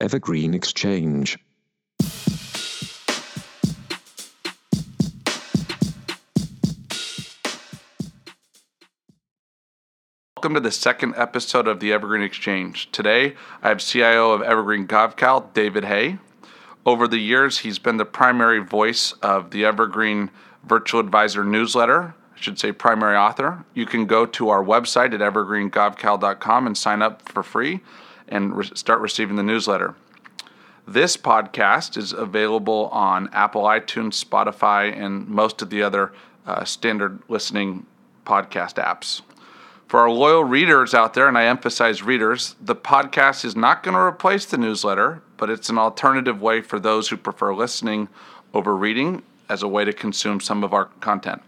Evergreen Exchange. Welcome to the second episode of the Evergreen Exchange. Today, I have CIO of Evergreen Gavekal, David Hay. Over the years, he's been the primary voice of the Evergreen Virtual Advisor newsletter, I should say primary author. You can go to our website at evergreengavekal.com and sign up for free and re- start receiving the newsletter. This podcast is available on Apple iTunes, Spotify, and most of the other uh, standard listening podcast apps. For our loyal readers out there, and I emphasize readers, the podcast is not going to replace the newsletter, but it's an alternative way for those who prefer listening over reading as a way to consume some of our content.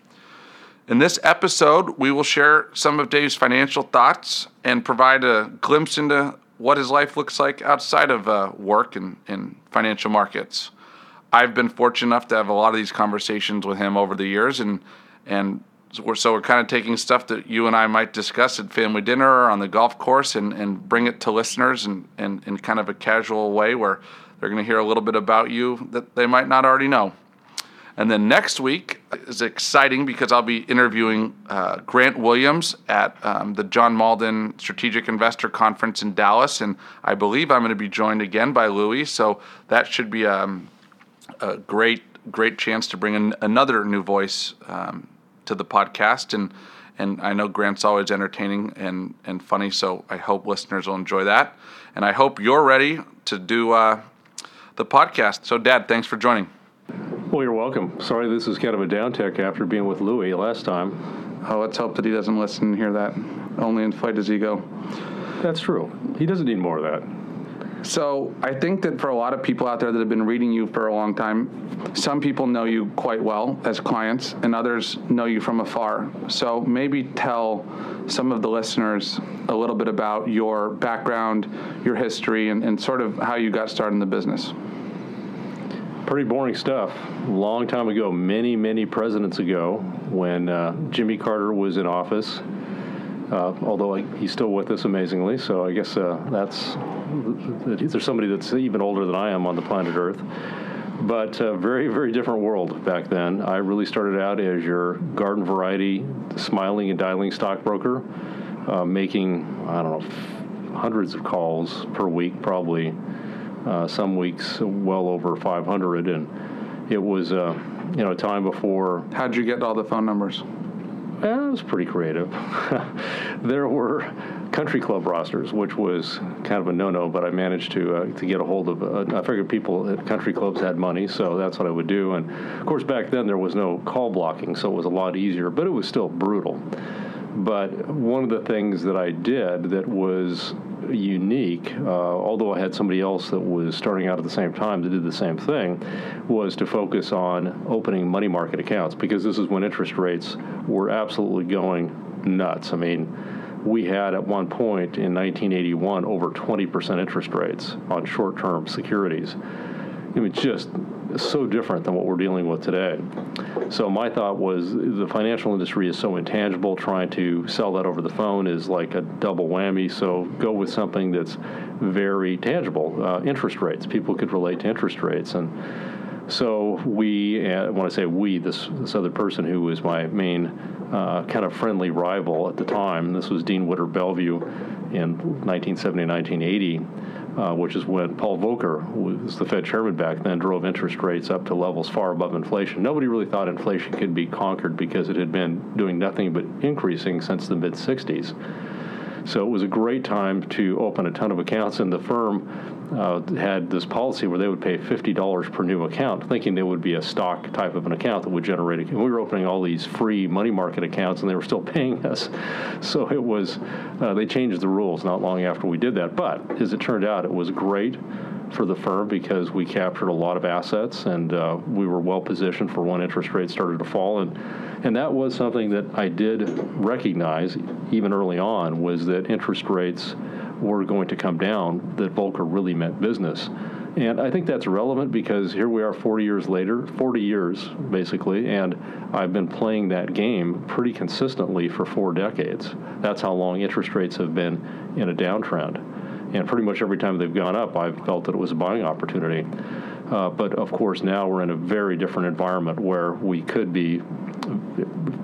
In this episode, we will share some of Dave's financial thoughts and provide a glimpse into what his life looks like outside of uh, work and, and financial markets. I've been fortunate enough to have a lot of these conversations with him over the years, and and so we're, so we're kind of taking stuff that you and I might discuss at family dinner or on the golf course and, and bring it to listeners in, in, in kind of a casual way where they're going to hear a little bit about you that they might not already know. And then next week is exciting because I'll be interviewing uh, Grant Williams at um, the John Mauldin Strategic Investor Conference in Dallas. And I believe I'm going to be joined again by Louis. So that should be um, a great, great chance to bring in another new voice um, to the podcast. And, and I know Grant's always entertaining and, and funny. So I hope listeners will enjoy that. And I hope you're ready to do uh, the podcast. So, Dad, thanks for joining. Well, you're welcome. Sorry, this is kind of a downtick after being with Louis last time. Oh, let's hope that he doesn't listen and hear that. Only inflate his ego. That's true. He doesn't need more of that. So I think that for a lot of people out there that have been reading you for a long time, some people know you quite well as clients, and others know you from afar. So maybe tell some of the listeners a little bit about your background, your history, and, and sort of how you got started in the business. Pretty boring stuff. Long time ago, many, many presidents ago, when uh, Jimmy Carter was in office. Uh, although he's still with us amazingly, so I guess uh, that's there's somebody that's even older than I am on the planet Earth. But a very, very different world back then. I really started out as your garden variety, smiling and dialing stockbroker, uh, making I don't know hundreds of calls per week, probably uh, some weeks well over 500, and it was uh, you know a time before. How'd you get all the phone numbers? Well, it was pretty creative. there were country club rosters, which was kind of a no-no, but I managed to uh, to get a hold of. Uh, I figured people at country clubs had money, so that's what I would do. And of course, back then there was no call blocking, so it was a lot easier, but it was still brutal. But one of the things that I did that was unique, uh, although I had somebody else that was starting out at the same time that did the same thing, was to focus on opening money market accounts because this is when interest rates were absolutely going nuts. I mean, we had at one point in 1981 over 20% interest rates on short term securities. I mean, just so different than what we're dealing with today. So my thought was the financial industry is so intangible. Trying to sell that over the phone is like a double whammy. So go with something that's very tangible. Uh, interest rates. People could relate to interest rates and. So we, uh, when I say we, this this other person who was my main uh, kind of friendly rival at the time, this was Dean Witter Bellevue in 1970, 1980 uh, which is when Paul Volcker was the Fed chairman back then, drove interest rates up to levels far above inflation. Nobody really thought inflation could be conquered because it had been doing nothing but increasing since the mid 60s. So it was a great time to open a ton of accounts, and the firm uh, had this policy where they would pay $50 per new account, thinking there would be a stock type of an account that would generate. And we were opening all these free money market accounts, and they were still paying us. So it was, uh, they changed the rules not long after we did that. But as it turned out, it was great for the firm because we captured a lot of assets and uh, we were well positioned for when interest rates started to fall and and that was something that I did recognize even early on was that interest rates were going to come down that Volcker really meant business and I think that's relevant because here we are 40 years later, 40 years basically, and I've been playing that game pretty consistently for four decades. That's how long interest rates have been in a downtrend. And pretty much every time they've gone up, I've felt that it was a buying opportunity. Uh, but of course, now we're in a very different environment where we could be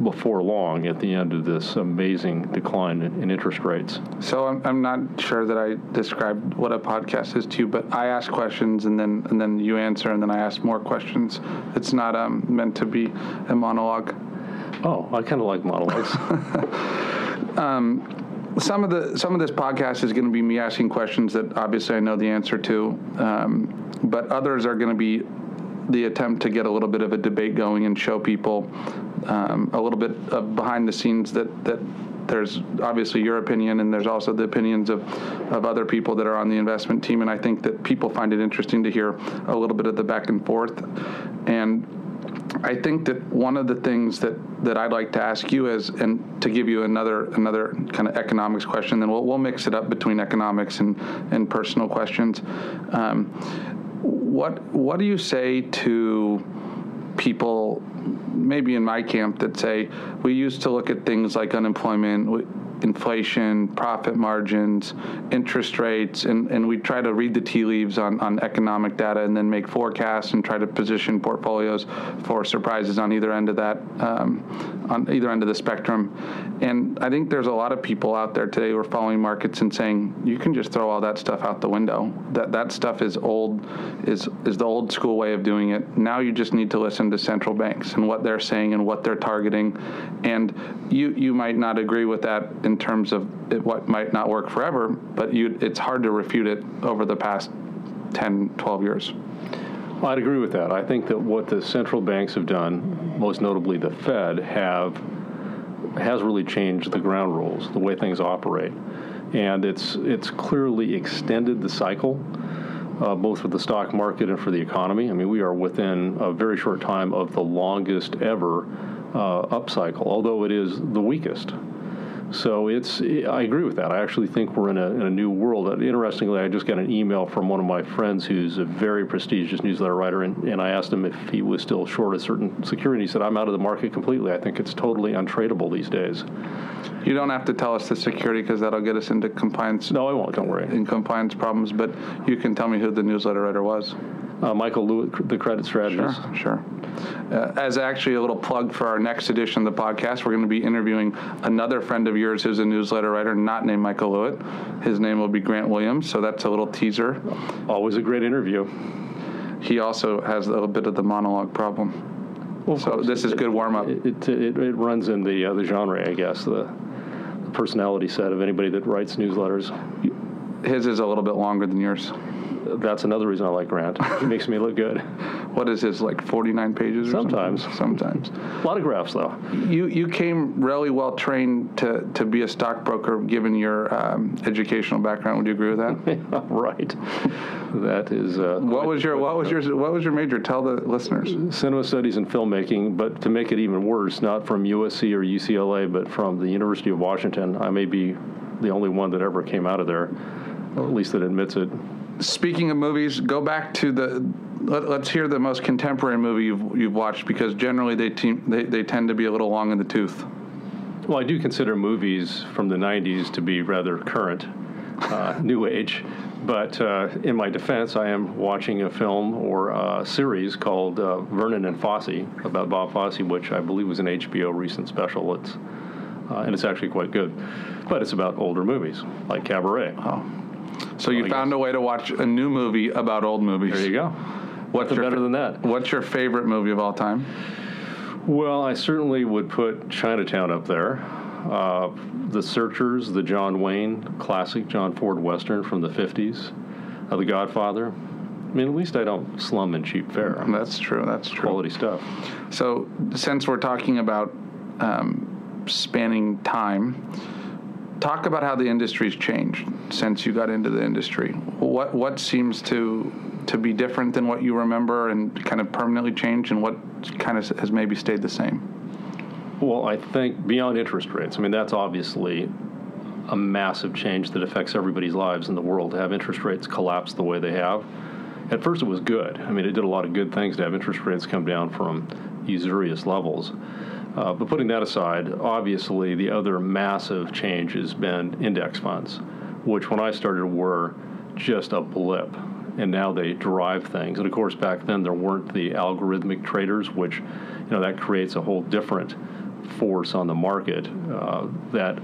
before long at the end of this amazing decline in, in interest rates. So I'm, I'm not sure that I described what a podcast is to you, but I ask questions and then and then you answer and then I ask more questions. It's not um, meant to be a monologue. Oh, I kind of like monologues. some of the some of this podcast is going to be me asking questions that obviously I know the answer to, um, but others are going to be the attempt to get a little bit of a debate going and show people um, a little bit of behind the scenes that that there's obviously your opinion and there's also the opinions of, of other people that are on the investment team. And I think that people find it interesting to hear a little bit of the back and forth. And I think that one of the things that, that I'd like to ask you is, and to give you another another kind of economics question, then we'll, we'll mix it up between economics and, and personal questions. Um, what what do you say to people, maybe in my camp, that say we used to look at things like unemployment, inflation, profit margins, interest rates, and, and we try to read the tea leaves on, on economic data and then make forecasts and try to position portfolios for surprises on either end of that, um, on either end of the spectrum. And I think there's a lot of people out there today who are following markets and saying you can just throw all that stuff out the window. That that stuff is old, is is the old school way of doing it. Now you just need to listen to central banks and what they're saying and what they're targeting. And you you might not agree with that in terms of it, what might not work forever, but you, it's hard to refute it over the past 10, 12 years. Well, I'd agree with that. I think that what the central banks have done, most notably the Fed, have has really changed the ground rules, the way things operate, and it's it's clearly extended the cycle, uh, both for the stock market and for the economy. I mean, we are within a very short time of the longest ever uh, upcycle, although it is the weakest. So it's I agree with that. I actually think we're in a, in a new world. Uh, interestingly, I just got an email from one of my friends who's a very prestigious newsletter writer, and, and I asked him if he was still short a certain security. He said, "I'm out of the market completely. I think it's totally untradeable these days." You don't have to tell us the security because that'll get us into compliance. No, I won't. Don't worry. In compliance problems, but you can tell me who the newsletter writer was. Uh, Michael Lewitt, the credit strategist. Sure, sure. Uh, as actually a little plug for our next edition of the podcast, we're going to be interviewing another friend of yours who's a newsletter writer, not named Michael Lewitt. His name will be Grant Williams, so that's a little teaser. Always a great interview. He also has a little bit of the monologue problem. Well, so this is good warm up. It, it, it, it, runs in the uh, the genre, I guess, the, the personality set of anybody that writes newsletters. His is a little bit longer than yours that's another reason I like Grant. He makes me look good. What is his like 49 pages? Sometimes. Sometimes. A lot of graphs though. You you came really well trained to to be a stockbroker, given your um, educational background. Would you agree with that? right. That is. Uh, what was your what was your what was your major? Tell the listeners. Cinema studies and filmmaking, but to make it even worse, not from USC or UCLA, but from the University of Washington. I may be the only one that ever came out of there, or at least that admits it speaking of movies, go back to the. Let, us hear the most contemporary movie you've, you've watched because generally they, te- they they tend to be a little long in the tooth. Well, I do consider movies from the '90s to be rather current, uh, new age. But uh, in my defense, I am watching a film or a series called uh, Verdon and Fosse about Bob Fosse, which I believe was an HBO recent special. It's uh, and it's actually quite good, but it's about older movies like Cabaret. Oh. So you found a way to watch a new movie about old movies. There you go. What's your better than that? What's your favorite movie of all time? Well, I certainly would put Chinatown up there. Uh, the Searchers, the John Wayne classic John Ford Western from the 50s, uh, The Godfather. I mean, at least I don't slum in cheap fare. That's true. That's true. Quality stuff. So, since we're talking about um, spanning time, talk about how the industry's changed since you got into the industry. What what seems to to be different than what you remember and kind of permanently changed, and what kind of has maybe stayed the same? Well, I think beyond interest rates. I mean, that's obviously a massive change that affects everybody's lives in the world to have interest rates collapse the way they have. At first, it was good. I mean, it did a lot of good things to have interest rates come down from usurious levels. Uh, but putting that aside, obviously the other massive change has been index funds, which when I started were just a blip. And now they drive things. And of course, back then there weren't the algorithmic traders, which, you know, that creates a whole different force on the market. Uh, that,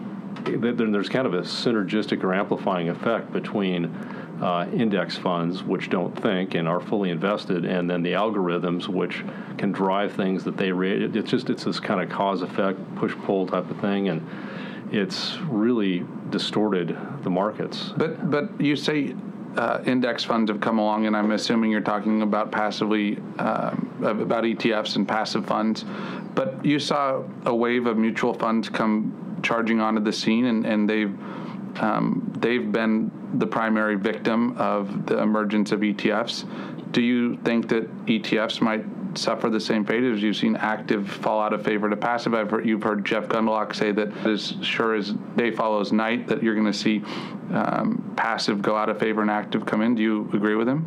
that there's kind of a synergistic or amplifying effect between uh, index funds, which don't think and are fully invested, and then the algorithms, which can drive things that they rate. It's just it's this kind of cause effect, push pull type of thing, and it's really distorted the markets. But but you say uh, index funds have come along, and I'm assuming you're talking about passively um, about ETFs and passive funds. But you saw a wave of mutual funds come charging onto the scene, and, and they've um, they've been the primary victim of the emergence of ETFs. Do you think that ETFs might suffer the same fate as you've seen active fall out of favor to passive? I've heard, you've heard Jeff Gundlach say that as sure as day follows night, that you're going to see um, passive go out of favor and active come in. Do you agree with him?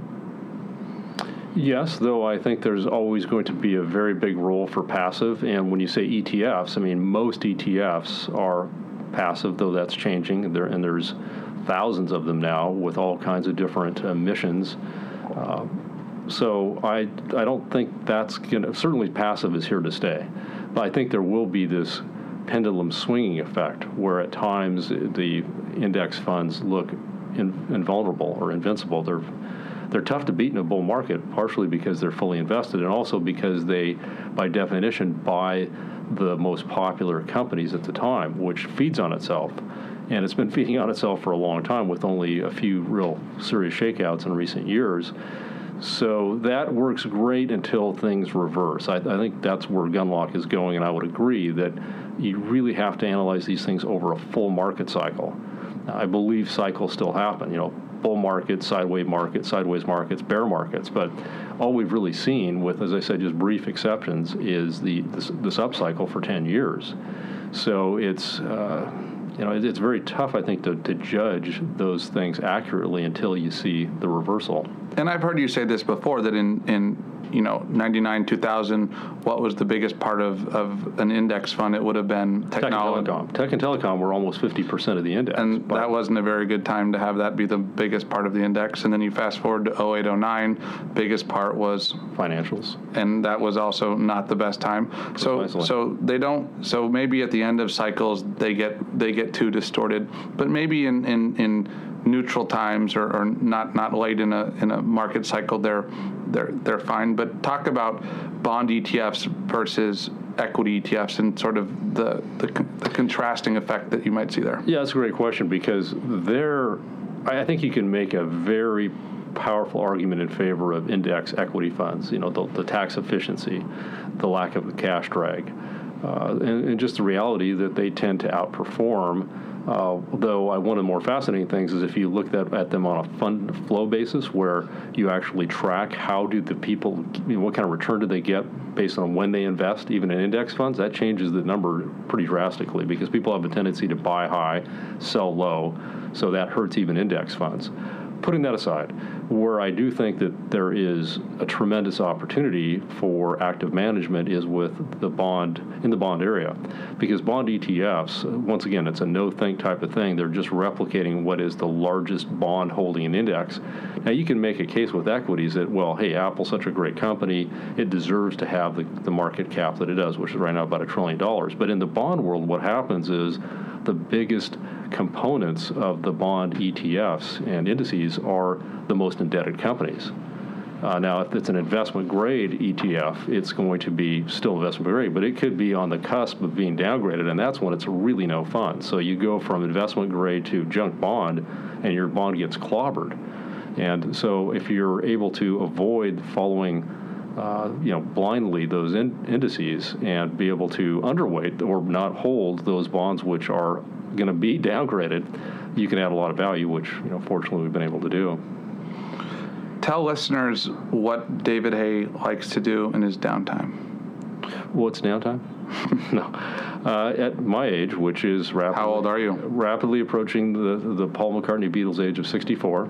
Yes, though I think there's always going to be a very big role for passive. And when you say ETFs, I mean, most ETFs are passive, though that's changing. There, and there's thousands of them now with all kinds of different missions. Uh, so I, I don't think that's going to, certainly passive is here to stay. But I think there will be this pendulum swinging effect where at times the index funds look in, invulnerable or invincible. They're, they're tough to beat in a bull market, partially because they're fully invested and also because they, by definition, buy the most popular companies at the time, which feeds on itself. And it's been feeding on itself for a long time with only a few real serious shakeouts in recent years. So that works great until things reverse. I, I, think that's where Gundlach is going, and I would agree that you really have to analyze these things over a full market cycle. I believe cycles still happen, you know, bull markets, sideways markets, sideways markets, bear markets, but all we've really seen, with as I said, just brief exceptions, is the this, this upcycle for 10 years. So it's. Uh, you know, it's very tough, I think, to, to judge those things accurately until you see the reversal. And I've heard you say this before that in, in you know, 99, 2000, what was the biggest part of, of an index fund? It would have been technology. Tech and telecom. Tech and telecom were almost 50% of the index. And that wasn't a very good time to have that be the biggest part of the index. And then you fast forward to 08, 09, biggest part was financials. And that was also not the best time. So so they don't so maybe at the end of cycles they get they get too distorted. But maybe in in, in neutral times or, or, not not late in a in a market cycle, they're they're they're fine. But talk about bond ETFs versus equity ETFs and sort of the, the, the contrasting effect that you might see there. Yeah, that's a great question because there, I think you can make a very powerful argument in favor of index equity funds. You know, the, the tax efficiency, the lack of the cash drag, uh, and, and just the reality that they tend to outperform uh, though I, one of the more fascinating things is if you look at, at them on a fund flow basis, where you actually track how do the people, you know, what kind of return do they get based on when they invest, even in index funds, that changes the number pretty drastically because people have a tendency to buy high, sell low, so that hurts even index funds. Putting that aside, where I do think that there is a tremendous opportunity for active management is with the bond in the bond area, because bond ETFs, once again, it's a no think type of thing. They're just replicating what is the largest bond holding index. Now you can make a case with equities that well, hey, Apple's such a great company, it deserves to have the, the market cap that it does, which is right now about a trillion dollars. But in the bond world, what happens is the biggest components of the bond ETFs and indices are the most indebted companies. Uh, now, if it's an investment grade ETF, it's going to be still investment grade, but it could be on the cusp of being downgraded, and that's when it's really no fun. So you go from investment grade to junk bond, and your bond gets clobbered. And so if you're able to avoid following uh, you know, blindly those in- indices and be able to underweight or not hold those bonds which are going to be downgraded, you can add a lot of value, which you know, fortunately, we've been able to do. Tell listeners what David Hay likes to do in his downtime. What's downtime? no. Uh, at my age, which is rapidly, how old are you? Rapidly approaching the the Paul McCartney Beatles age of 64.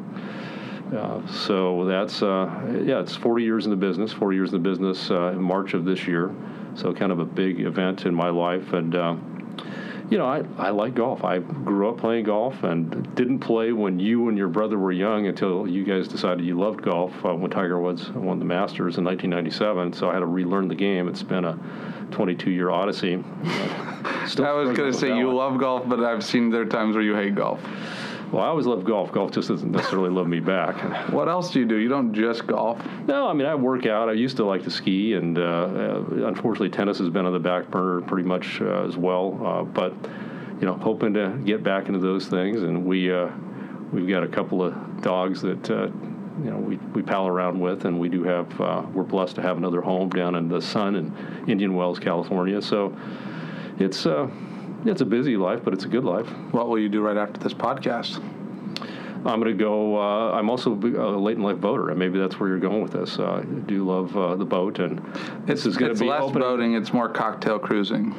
Uh, so that's uh, yeah, it's 40 years in the business. 40 years in the business uh, in March of this year. So kind of a big event in my life, and uh, you know, I, I like golf. I grew up playing golf and didn't play when you and your brother were young until you guys decided you loved golf uh, when Tiger Woods won the Masters in 1997. So I had to relearn the game. It's been a 22 year odyssey. I was going to say you love golf, but I've seen there are times where you hate golf. Well, I always love golf. Golf just doesn't necessarily love me back. What else do you do? You don't just golf. No, I mean I work out. I used to like to ski, and uh, uh, unfortunately, tennis has been on the back burner pretty much uh, as well. Uh, but you know, hoping to get back into those things, and we uh, we've got a couple of dogs that. Uh, you know, we, we pal around with, and we do have. we're blessed to have another home down in the sun in Indian Wells, California. So, it's it's a busy life, but it's a good life. What will you do right after this podcast? I'm going to go. Uh, I'm also a late in life boater, and maybe that's where you're going with this. Uh, I do love uh, the boat, and this is going to be less opening. boating. It's more cocktail cruising.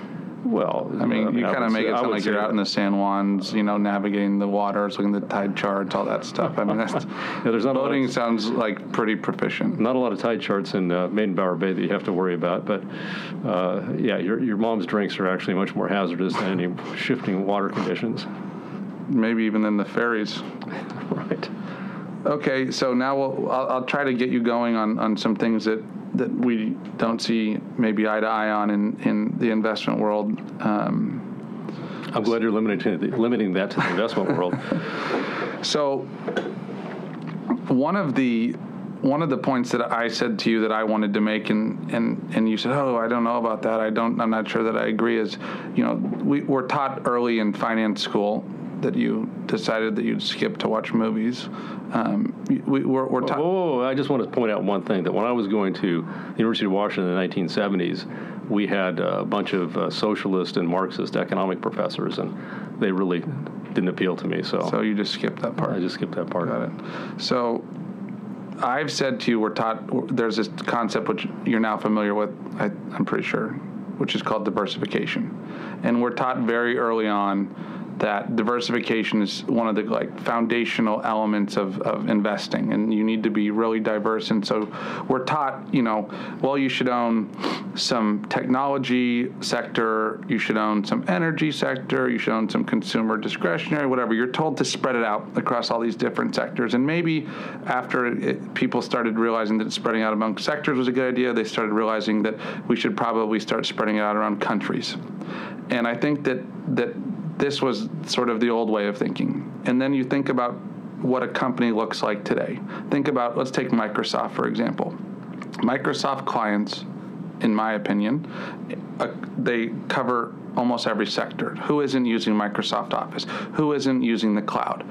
Well, I mean, you kind of make it sound like you're out in the San Juans, you know, navigating the waters, looking at the tide charts, all that stuff. I mean, that's, yeah, there's not boating of, sounds like pretty proficient. Not a lot of tide charts in uh, Bower Bay that you have to worry about, but uh, yeah, your your mom's drinks are actually much more hazardous than any shifting water conditions. Maybe even than the ferries. right. Okay, so now we'll, I'll, I'll try to get you going on, on some things that that we don't see maybe eye to eye on in, in the investment world. Um, I'm glad you're limiting, the, limiting that to the investment world. So, one of the one of the points that I said to you that I wanted to make, and and and you said, "Oh, I don't know about that. I don't. I'm not sure that I agree." Is you know, we were taught early in finance school that you decided that you'd skip to watch movies. Um, we, are we're ta- oh, I just want to point out one thing that when I was going to the University of Washington in the 1970s, we had a bunch of uh, socialist and Marxist economic professors, and they really didn't appeal to me. So, so you just skipped that part. I just skipped that part. Got it. So, I've said to you, we're taught. There's this concept which you're now familiar with. I, I'm pretty sure, which is called diversification, and we're taught very early on that diversification is one of the like foundational elements of, of investing and you need to be really diverse and so we're taught you know well you should own some technology sector you should own some energy sector you should own some consumer discretionary whatever. You're told to spread it out across all these different sectors and maybe after it, people started realizing that spreading out among sectors was a good idea they started realizing that we should probably start spreading it out around countries. And i think that that this was sort of the old way of thinking. And then you think about what a company looks like today. Think about, let's take Microsoft, for example. Microsoft clients, in my opinion, uh, they cover almost every sector. Who isn't using Microsoft Office? Who isn't using the cloud?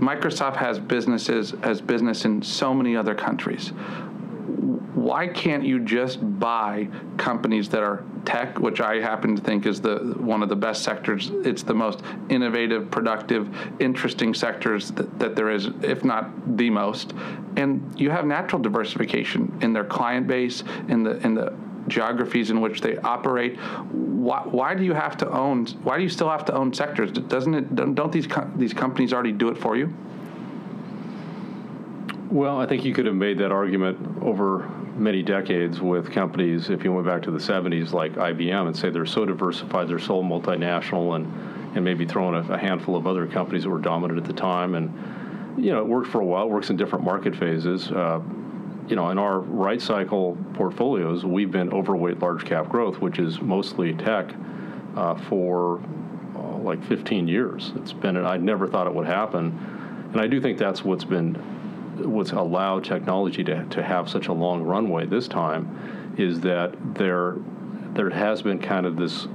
Microsoft has businesses has business in so many other countries why can't you just buy companies that are tech, which I happen to think is the one of the best sectors. It's the most innovative, productive, interesting sectors that, that there is, if not the most. And you have natural diversification in their client base, in the in the geographies in which they operate. Why, why do you have to own? Why do you still have to own sectors? Doesn't it? Don't these these companies already do it for you? Well, I think you could have made that argument over many decades with companies, if you went back to the 70s, like IBM, and say they're so diversified, they're so multinational, and, and maybe throwing a, a handful of other companies that were dominant at the time. And, you know, it worked for a while, works in different market phases. Uh, you know, in our right cycle portfolios, we've been overweight large cap growth, which is mostly tech, uh, for uh, like 15 years. It's been, I never thought it would happen. And I do think that's what's been what's allowed technology to, to have such a long runway this time is that there there has been kind of this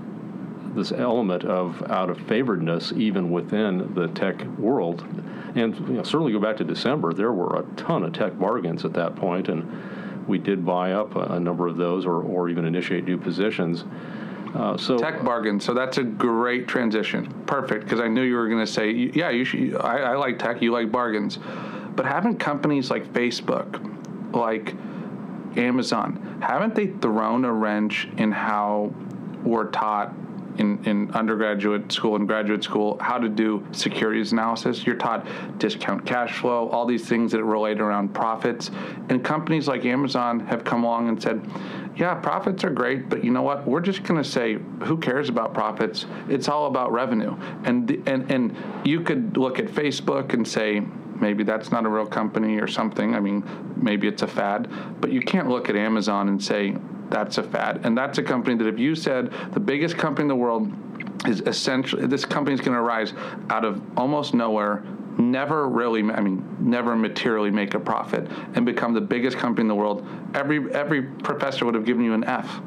this element of out of favoredness even within the tech world. And you know, certainly go back to December, there were a ton of tech bargains at that point, and we did buy up a, a number of those or, or even initiate new positions. Uh, so tech bargain. So that's a great transition. Perfect, because I knew you were going to say, yeah, you should. I, I like tech. You like bargains. But haven't companies like Facebook, like Amazon, haven't they thrown a wrench in how we're taught in, in undergraduate school and graduate school how to do securities analysis. You're taught discount cash flow, all these things that relate around profits. And companies like Amazon have come along and said, yeah, profits are great, but you know what? We're just going to say, who cares about profits? It's all about revenue. And, and, and you could look at Facebook and say, maybe that's not a real company or something. I mean, maybe it's a fad, but you can't look at Amazon and say that's a fad. And that's a company that if you said the biggest company in the world is essentially this company is going to rise out of almost nowhere never really i mean never materially make a profit and become the biggest company in the world every every professor would have given you an f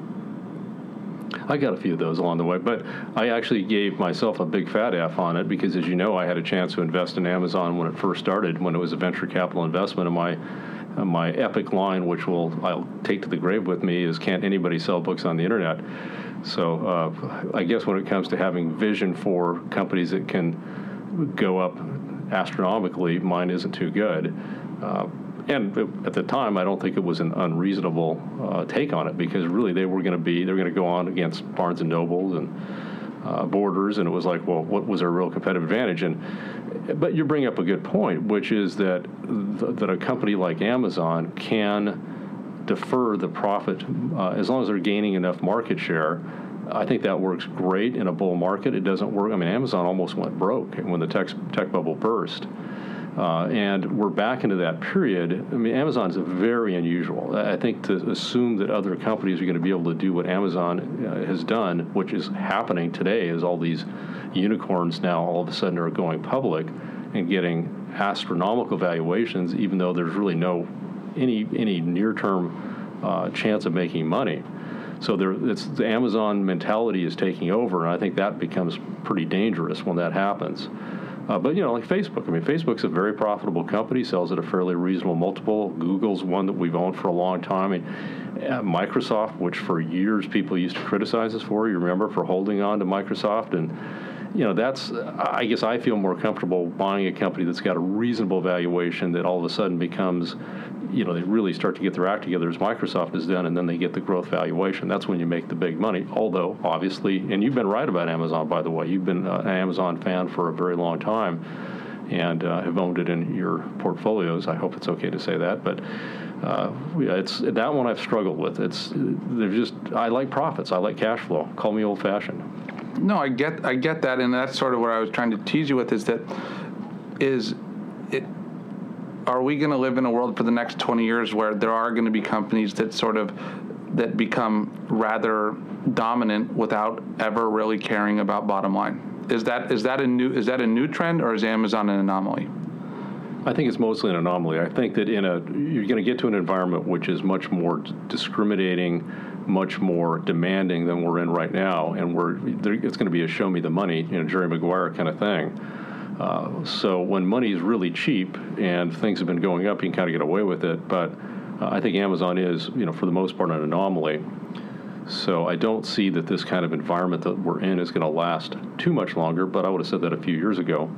I got a few of those along the way, but I actually gave myself a big fat F on it because, as you know, I had a chance to invest in Amazon when it first started, when it was a venture capital investment. And my my epic line, which will I'll take to the grave with me, is "Can't anybody sell books on the internet?" So uh, I guess when it comes to having vision for companies that can go up astronomically, mine isn't too good. Uh, and at the time, I don't think it was an unreasonable uh, take on it because really they were going to be they were going to go on against Barnes and Nobles and uh, Borders, and it was like, well, what was their real competitive advantage? And but you bring up a good point, which is that th- that a company like Amazon can defer the profit uh, as long as they're gaining enough market share. I think that works great in a bull market. It doesn't work. I mean, Amazon almost went broke when the tech, tech bubble burst. Uh, and we're back into that period. I mean, Amazon's very unusual. I think to assume that other companies are going to be able to do what Amazon uh, has done, which is happening today, is all these unicorns now all of a sudden are going public and getting astronomical valuations, even though there's really no any any near-term uh, chance of making money. So there, the Amazon mentality is taking over, and I think that becomes pretty dangerous when that happens. Uh, but you know, like Facebook. I mean, Facebook's a very profitable company, sells at a fairly reasonable multiple. Google's one that we've owned for a long time. And uh, Microsoft, which for years people used to criticize us for, you remember, for holding on to Microsoft and you know, that's, I guess I feel more comfortable buying a company that's got a reasonable valuation that all of a sudden becomes, you know, they really start to get their act together as Microsoft has done, and then they get the growth valuation. That's when you make the big money. Although, obviously, and you've been right about Amazon, by the way, you've been an Amazon fan for a very long time and uh, have owned it in your portfolios. I hope it's okay to say that, but uh, it's that one I've struggled with. It's they're just I like profits. I like cash flow. Call me old fashioned. No, I get I get that, and that's sort of what I was trying to tease you with is that is it. Are we going to live in a world for the next 20 years where there are going to be companies that sort of that become rather dominant without ever really caring about bottom line? Is that is that a new is that a new trend or is Amazon an anomaly? I think it's mostly an anomaly. I think that in a you're going to get to an environment which is much more discriminating, much more demanding than we're in right now, and we're it's going to be a show me the money, you know, Jerry Maguire kind of thing. Uh, so when money is really cheap and things have been going up, you can kind of get away with it. But uh, I think Amazon is, you know, for the most part, an anomaly. So I don't see that this kind of environment that we're in is going to last too much longer. But I would have said that a few years ago.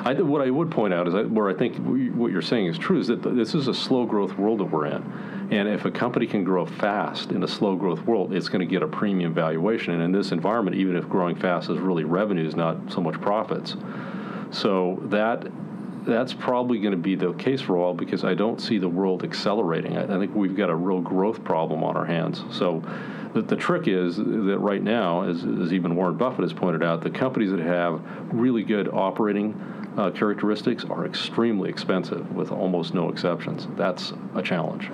I, what I would point out is where I think what you're saying is true is that this is a slow growth world that we're in. And if a company can grow fast in a slow growth world, it's going to get a premium valuation. And in this environment, even if growing fast is really revenues, not so much profits. So that that's probably going to be the case for a while because I don't see the world accelerating. I, I think we've got a real growth problem on our hands. So the, the trick is that right now, as, as even Warren Buffett has pointed out, the companies that have really good operating uh, characteristics are extremely expensive with almost no exceptions. That's a challenge.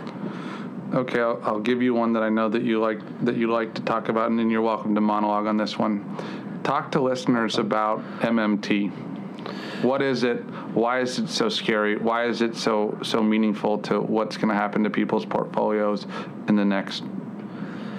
Okay, I'll, I'll, give you one that I know that you like that you like to talk about, and then you're welcome to monologue on this one. Talk to listeners about MMT. What is it? Why is it so scary? Why is it so so meaningful to what's going to happen to people's portfolios in the next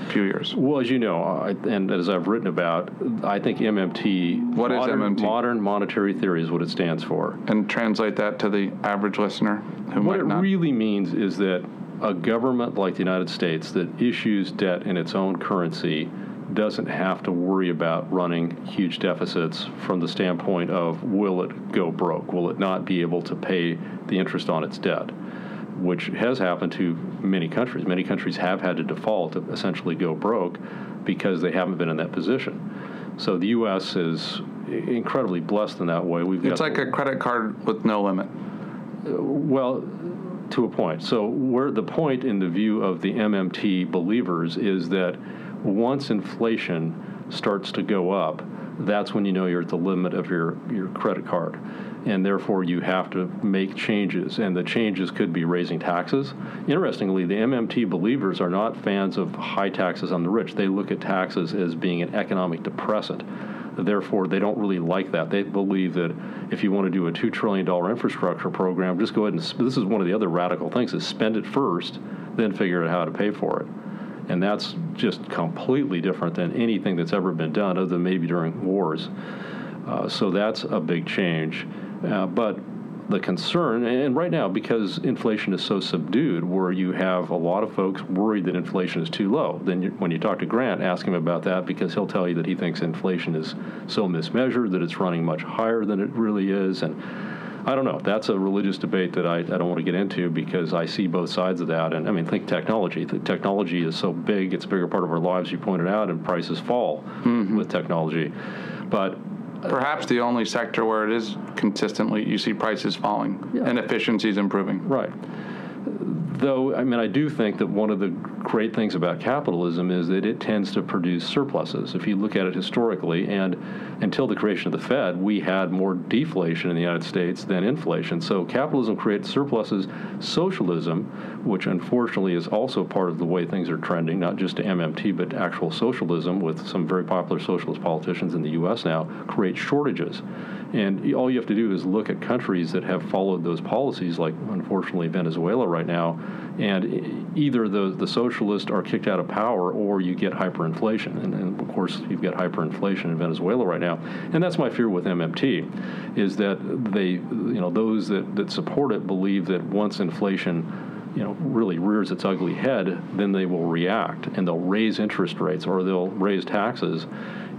few years. Well, as you know, I, and as I've written about, I think MMT. What modern, is MMT? Modern monetary theory is what it stands for. And translate that to the average listener who what might it really means is that a government like the United States that issues debt in its own currency doesn't have to worry about running huge deficits from the standpoint of will it go broke? Will it not be able to pay the interest on its debt? Which has happened to many countries. Many countries have had to default, essentially go broke, because they haven't been in that position. So the U.S. is incredibly blessed in that way. We've It's got, like a credit card with no limit. Uh, well, to a point. So where the point in the view of the MMT believers is that once inflation starts to go up, that's when you know you're at the limit of your, your credit card. And therefore, you have to make changes. And the changes could be raising taxes. Interestingly, the MMT believers are not fans of high taxes on the rich. They look at taxes as being an economic depressant. Therefore, they don't really like that. They believe that if you want to do a $2 trillion infrastructure program, just go ahead and, this is one of the other radical things, is spend it first, then figure out how to pay for it. And that's just completely different than anything that's ever been done, other than maybe during wars. Uh, so that's a big change. Uh, but the concern, and right now, because inflation is so subdued, where you have a lot of folks worried that inflation is too low, then you, when you talk to Grant, ask him about that because he'll tell you that he thinks inflation is so mismeasured that it's running much higher than it really is. And I don't know. That's a religious debate that I, I don't want to get into because I see both sides of that. And I mean, think technology. The technology is so big, it's a bigger part of our lives, you pointed out, and prices fall with technology. But Perhaps the only sector where it is consistently, you see prices falling and efficiencies improving. Right. Though, I mean, I do think that one of the great things about capitalism is that it tends to produce surpluses. If you look at it historically, and until the creation of the Fed, we had more deflation in the United States than inflation. So capitalism creates surpluses. Socialism, which unfortunately is also part of the way things are trending, not just to MMT, but actual socialism with some very popular socialist politicians in the U.S. now, creates shortages. And all you have to do is look at countries that have followed those policies, like unfortunately Venezuela right now, and either the, the socialists are kicked out of power or you get hyperinflation. And, and of course, you've got hyperinflation in Venezuela right now. And that's my fear with MMT, is that they, you know, those that, that support it believe that once inflation you know, really rears its ugly head, then they will react and they'll raise interest rates or they'll raise taxes.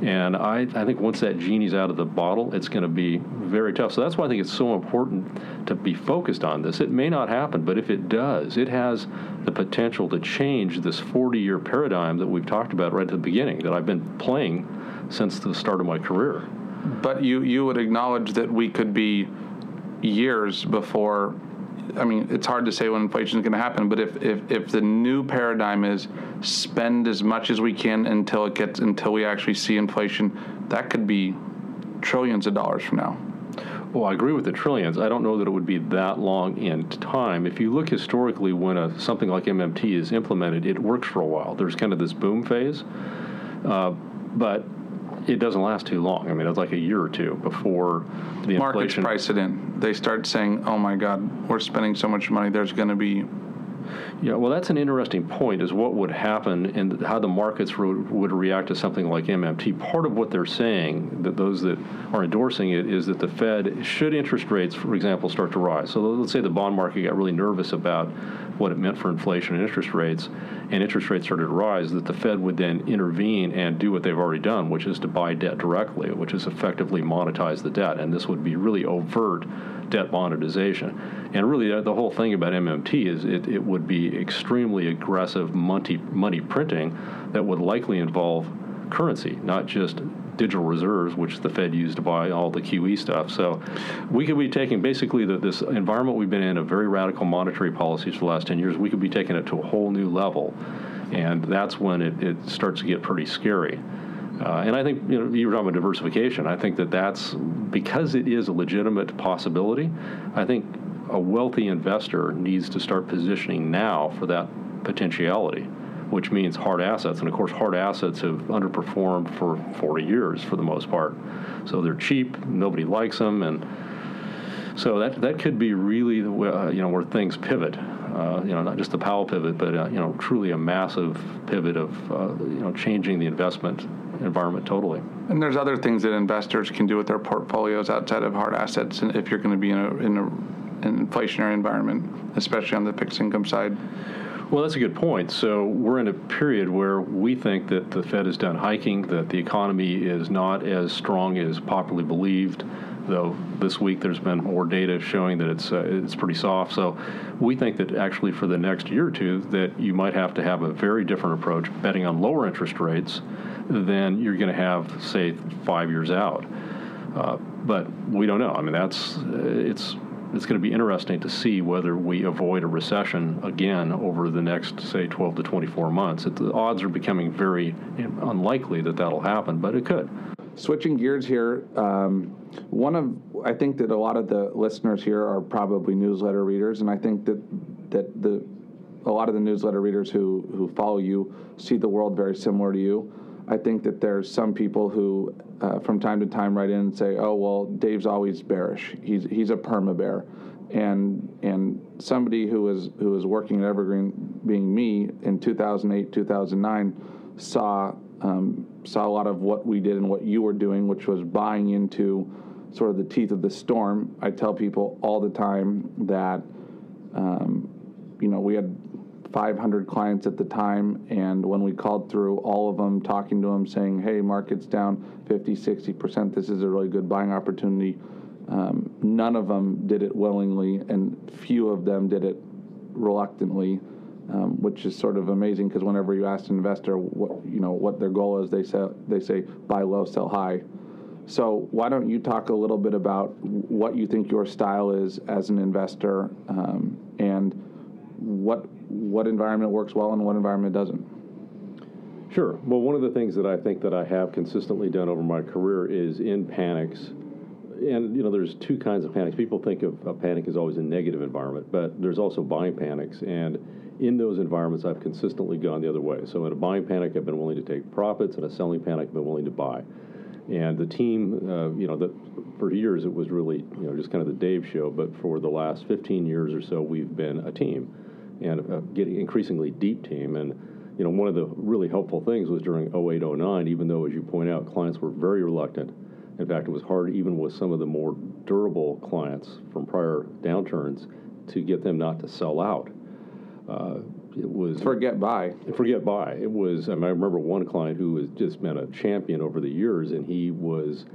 And I, I think once that genie's out of the bottle, it's going to be very tough. So that's why I think it's so important to be focused on this. It may not happen, but if it does, it has the potential to change this 40 year paradigm that we've talked about right at the beginning, that I've been playing since the start of my career. But you, you would acknowledge that we could be years before. I mean, it's hard to say when inflation is going to happen, but if, if, if the new paradigm is spend as much as we can until it gets until we actually see inflation, that could be trillions of dollars from now. Well, I agree with the trillions. I don't know that it would be that long in time. If you look historically, when a, something like MMT is implemented, it works for a while. There's kind of this boom phase, uh, but it doesn't last too long. I mean, it's like a year or two before the Markets inflation. price it in. They start saying, "Oh my God, we're spending so much money. There's going to be Yeah, well, that's an interesting point. Is what would happen and how the markets would, would react to something like MMT. Part of what they're saying, that those that are endorsing it, is that the Fed, should interest rates, for example, start to rise. So let's say the bond market got really nervous about what it meant for inflation and interest rates, and interest rates started to rise, that the Fed would then intervene and do what they've already done, which is to buy debt directly, which is effectively monetize the debt. And this would be really overt debt monetization. And really, the whole thing about MMT is it, it would be extremely aggressive money, money printing that would likely involve currency, not just digital reserves, which the Fed used to buy all the QE stuff. So we could be taking basically the, this environment we've been in of very radical monetary policies for the last 10 years, we could be taking it to a whole new level. And that's when it, it starts to get pretty scary. Uh, and I think you know you were talking about diversification. I think that that's because it is a legitimate possibility. I think a wealthy investor needs to start positioning now for that potentiality, which means hard assets. And of course, hard assets have underperformed for 40 years for the most part. So they're cheap. Nobody likes them, and so that that could be really the way, uh, you know where things pivot. Uh, you know, not just the Powell pivot, but uh, you know, truly a massive pivot of uh, you know changing the investment environment totally. And there's other things that investors can do with their portfolios outside of hard assets, and if you're going to be in a in a, an inflationary environment, especially on the fixed income side. Well, that's a good point. So we're in a period where we think that the Fed is done hiking, that the economy is not as strong as popularly believed, though this week there's been more data showing that it's uh, it's pretty soft. So we think that actually for the next year or two that you might have to have a very different approach, betting on lower interest rates than you're going to have, say, five years out. Uh, but we don't know. I mean, that's uh, it's it's going to be interesting to see whether we avoid a recession again over the next, say, 12 to 24 months. It, the odds are becoming very unlikely that that'll happen, but it could. Switching gears here, um, one of I think that a lot of the listeners here are probably newsletter readers, and I think that that the a lot of the newsletter readers who who follow you see the world very similar to you. I think that there's some people who, uh, from time to time, write in and say, "Oh, well, Dave's always bearish. He's he's a perma bear," and and somebody who was who was working at Evergreen, being me in 2008, 2009, saw um, saw a lot of what we did and what you were doing, which was buying into sort of the teeth of the storm. I tell people all the time that, um, you know, we had 500 clients at the time, and when we called through all of them, talking to them, saying, hey, market's down 50, 60%, this is a really good buying opportunity. Um, none of them did it willingly, and few of them did it reluctantly um, which is sort of amazing because whenever you ask an investor what you know what their goal is, they say they say buy low, sell high. So why don't you talk a little bit about what you think your style is as an investor, um, and what what environment works well and what environment doesn't? Sure. Well, one of the things that I think that I have consistently done over my career is in panics and you know, there's two kinds of panics. People think of a panic as always a negative environment, but there's also buying panics, and in those environments, I've consistently gone the other way. So in a buying panic, I've been willing to take profits. In a selling panic, I've been willing to buy. And the team, uh, you know, that for years it was really, you know, just kind of the Dave show. But for the last 15 years or so, we've been a team, and a getting increasingly deep team. And you know, one of the really helpful things was during 08, 09, even though, as you point out, clients were very reluctant. In fact, it was hard even with some of the more durable clients from prior downturns to get them not to sell out uh, it was forget buy. Forget buy. It was. I, mean, I remember one client who has just been a champion over the years, and he was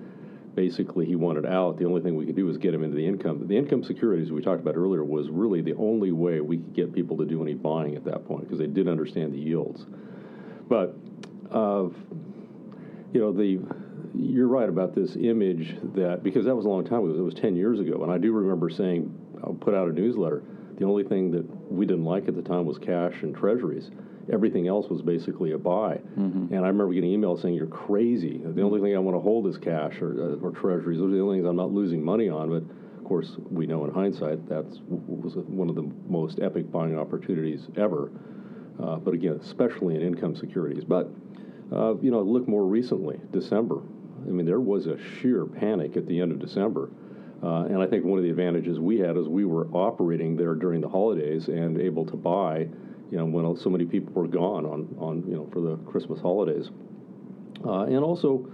basically he wanted out. The only thing we could do was get him into the income. The income securities we talked about earlier was really the only way we could get people to do any buying at that point because they did understand the yields. But uh, you know the you're right about this image that because that was a long time ago. It was 10 years ago, and I do remember saying I'll put out a newsletter the only thing that we didn't like at the time was cash and treasuries. Everything else was basically a buy. Mm-hmm. And I remember getting emails saying, You're crazy. The only thing I want to hold is cash or, uh, or treasuries. Those are the only things I'm not losing money on. But of course, we know in hindsight that was one of the most epic buying opportunities ever. Uh, but again, especially in income securities. But, uh, you know, look more recently, December. I mean, there was a sheer panic at the end of December. Uh, and I think one of the advantages we had is we were operating there during the holidays and able to buy, you know, when so many people were gone on, on you know, for the Christmas holidays. Uh, and also,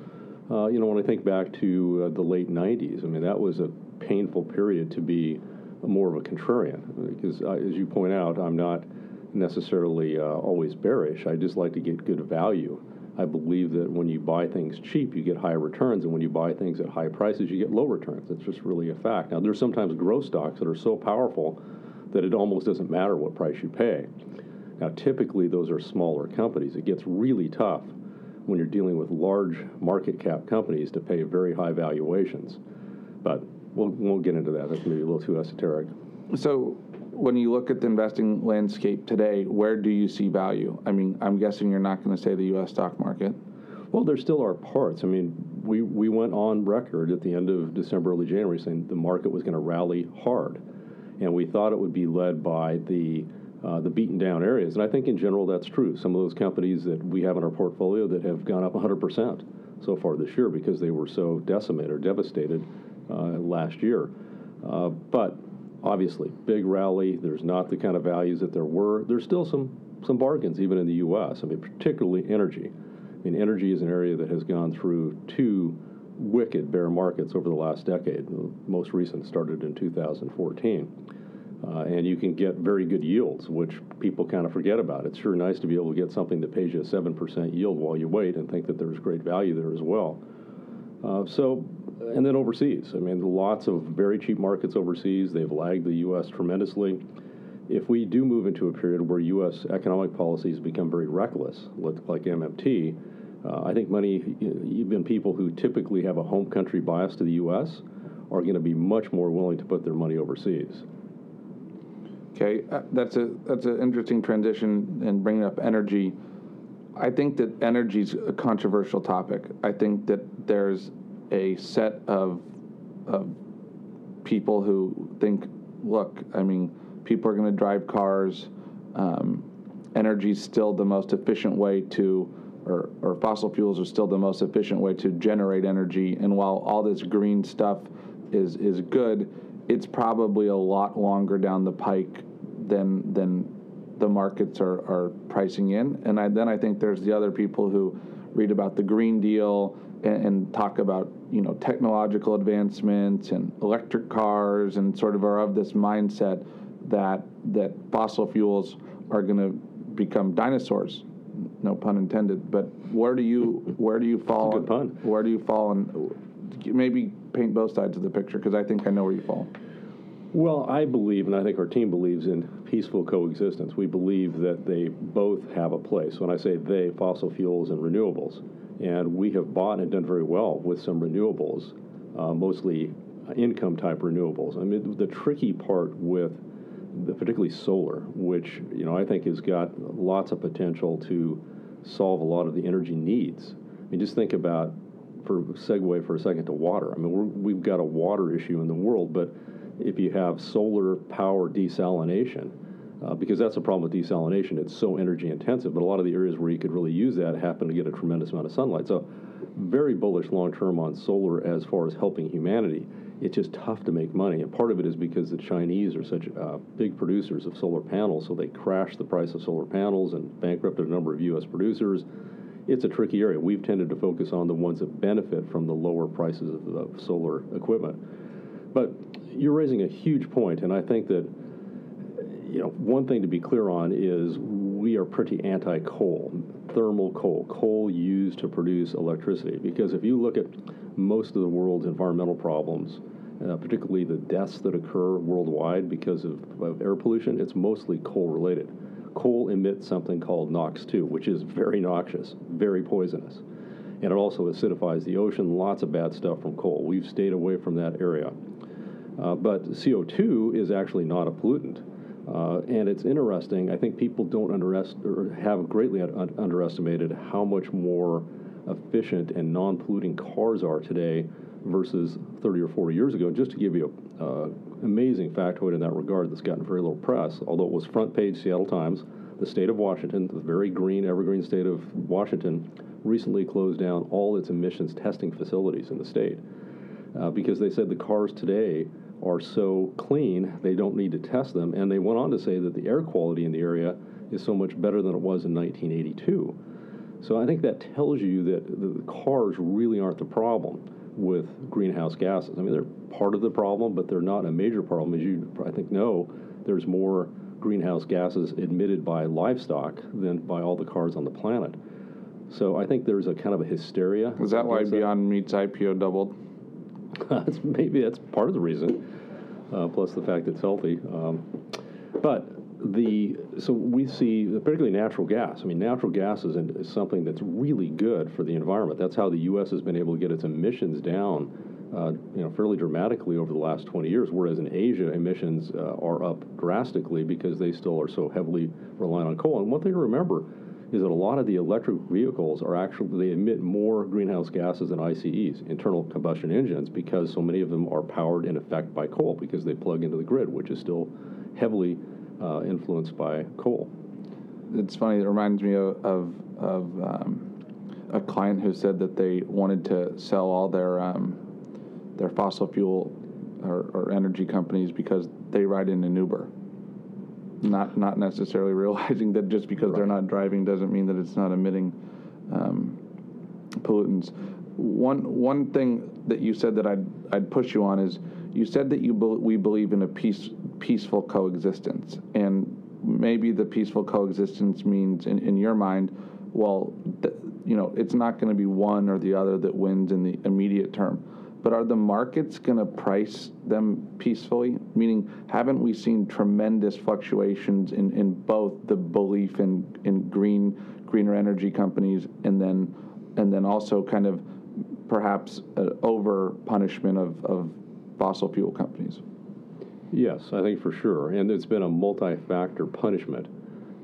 uh, you know, when I think back to uh, the late 90s, I mean, that was a painful period to be more of a contrarian because, uh, as you point out, I'm not necessarily uh, always bearish. I just like to get good value. I believe that when you buy things cheap, you get high returns, and when you buy things at high prices, you get low returns. It's just really a fact. Now, there's sometimes growth stocks that are so powerful that it almost doesn't matter what price you pay. Now, typically, those are smaller companies. It gets really tough when you're dealing with large market cap companies to pay very high valuations. But we'll, we won't get into that. That's maybe a little too esoteric. So, when you look at the investing landscape today, where do you see value? I mean, I'm guessing you're not going to say the U.S. stock market. Well, there still are parts. I mean, we, we went on record at the end of December, early January, saying the market was going to rally hard, and we thought it would be led by the uh, the beaten down areas. And I think in general that's true. Some of those companies that we have in our portfolio that have gone up 100% so far this year because they were so decimated or devastated uh, last year. Uh, but obviously big rally. There's not the kind of values that there were. There's still some some bargains even in the U.S. I mean, particularly energy. I mean, energy is an area that has gone through two wicked bear markets over the last decade. The most recent started in 2014. Uh, and you can get very good yields, which people kind of forget about. It's sure nice to be able to get something that pays you a 7% yield while you wait and think that there's great value there as well. Uh, so, and then overseas. I mean, lots of very cheap markets overseas. They've lagged the U.S. tremendously. If we do move into a period where U.S. economic policies become very reckless, like MMT, uh, I think money, even people who typically have a home country bias to the U.S., are going to be much more willing to put their money overseas. Okay, uh, that's a that's an interesting transition and bringing up energy. I think that energy is a controversial topic. I think that there's a set of of people who think, look, I mean, people are going to drive cars. Um, energy is still the most efficient way to, or, or fossil fuels are still the most efficient way to generate energy. And while all this green stuff is is good, it's probably a lot longer down the pike than than the markets are, are pricing in. And I, then I think there's the other people who read about the Green Deal and, and, talk about you know technological advancements and electric cars and sort of are of this mindset that that fossil fuels are going to become dinosaurs. No pun intended. But where do you where do you fall? good pun. Where do you fall? And maybe paint both sides of the picture because I think I know where you fall. Well, I believe, and I think our team believes in peaceful coexistence. We believe that they both have a place. When I say they, fossil fuels and renewables. And we have bought and done very well with some renewables, uh, mostly income type renewables. I mean, the tricky part with the, particularly solar, which you know I think has got lots of potential to solve a lot of the energy needs. I mean, just think about for segue for a second to water. I mean, we have got a water issue in the world, but if you have solar power desalination, uh, because that's the problem with desalination. It's so energy intensive, but a lot of the areas where you could really use that happen to get a tremendous amount of sunlight. So, very bullish long term on solar as far as helping humanity. It's just tough to make money, and part of it is because the Chinese are such uh, big producers of solar panels, so they crashed the price of solar panels and bankrupted a number of U.S. producers. It's a tricky area. We've tended to focus on the ones that benefit from the lower prices of, of solar equipment. But you're raising a huge point, and I think that you know one thing to be clear on is we are pretty anti-coal, thermal coal, coal used to produce electricity. Because if you look at most of the world's environmental problems, uh, particularly the deaths that occur worldwide because of, of air pollution, it's mostly coal related. Coal emits something called NOx2, which is very noxious, very poisonous. And it also acidifies the ocean, lots of bad stuff from coal. We've stayed away from that area. Uh, but CO2 is actually not a pollutant. Uh, and it's interesting. I think people don't underest- or have greatly un- underestimated how much more efficient and non-polluting cars are today versus 30 or 40 years ago. Just to give you an uh, amazing factoid in that regard that's gotten very little press, although it was front page Seattle Times, the state of Washington, the very green, evergreen state of Washington, recently closed down all its emissions testing facilities in the state uh, because they said the cars today are so clean, they don't need to test them. And they went on to say that the air quality in the area is so much better than it was in 1982. So I think that tells you that the cars really aren't the problem with greenhouse gases. I mean, they're part of the problem, but they're not a major problem. As you, I think, know, there's more greenhouse gases emitted by livestock than by all the cars on the planet. So I think there's a kind of a hysteria. Is that why Beyond Meat's IPO doubled? maybe that's part of the reason. Uh, plus the fact it's healthy. Um, but the so we see particularly natural gas. I mean, natural gas is, in, is, something that's really good for the environment. That's how the U.S. has been able to get its emissions down, uh, you know, fairly dramatically over the last 20 years. Whereas in Asia, emissions uh, are up drastically because they still are so heavily reliant on coal. And one thing to remember is that a lot of the electric vehicles are actually they emit more greenhouse gases than ICEs, internal combustion engines, because so many of them are powered in effect by coal because they plug into the grid, which is still heavily uh, influenced by coal. It's funny. It reminds me of of, of um, a client who said that they wanted to sell all their um, their fossil fuel or, or energy companies because they ride in an Uber not not necessarily realizing that just because right. they're not driving doesn't mean that it's not emitting um, pollutants. One one thing that you said that I'd I'd push you on is you said that you be, we believe in a peace peaceful coexistence, and maybe the peaceful coexistence means in, in your mind, well, th- you know, it's not going to be one or the other that wins in the immediate term. But are the markets going to price them peacefully? Meaning, haven't we seen tremendous fluctuations in, in both the belief in, in green greener energy companies and then and then also kind of perhaps over punishment of, of fossil fuel companies? Yes, I think for sure. And it's been a multi factor punishment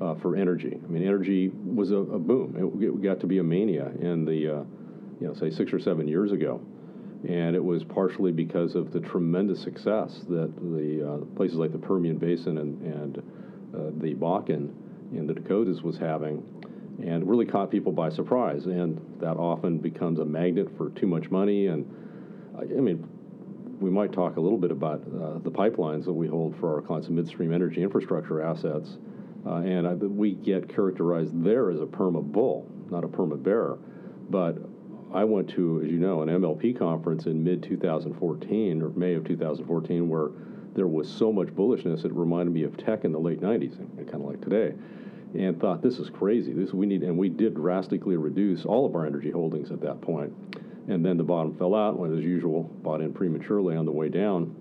uh, for energy. I mean, energy was a, a boom. It, it, got to be a mania in the, uh, you know, say six or seven years ago. And it was partially because of the tremendous success that the uh, places like the Permian Basin and, and uh, the Bakken in the Dakotas was having, and really caught people by surprise. And that often becomes a magnet for too much money. And I mean, we might talk a little bit about uh, the pipelines that we hold for our clients midstream energy infrastructure assets. Uh, and I, we get characterized there as a perma bull, not a perma bear. But I went to, as you know, an MLP conference in mid 2014 or May of 2014 where there was so much bullishness it reminded me of tech in the late 90s, kind of like today, and thought this is crazy. This we need, and we did drastically reduce all of our energy holdings at that point and then the bottom fell out when, as usual, bought in prematurely on the way down.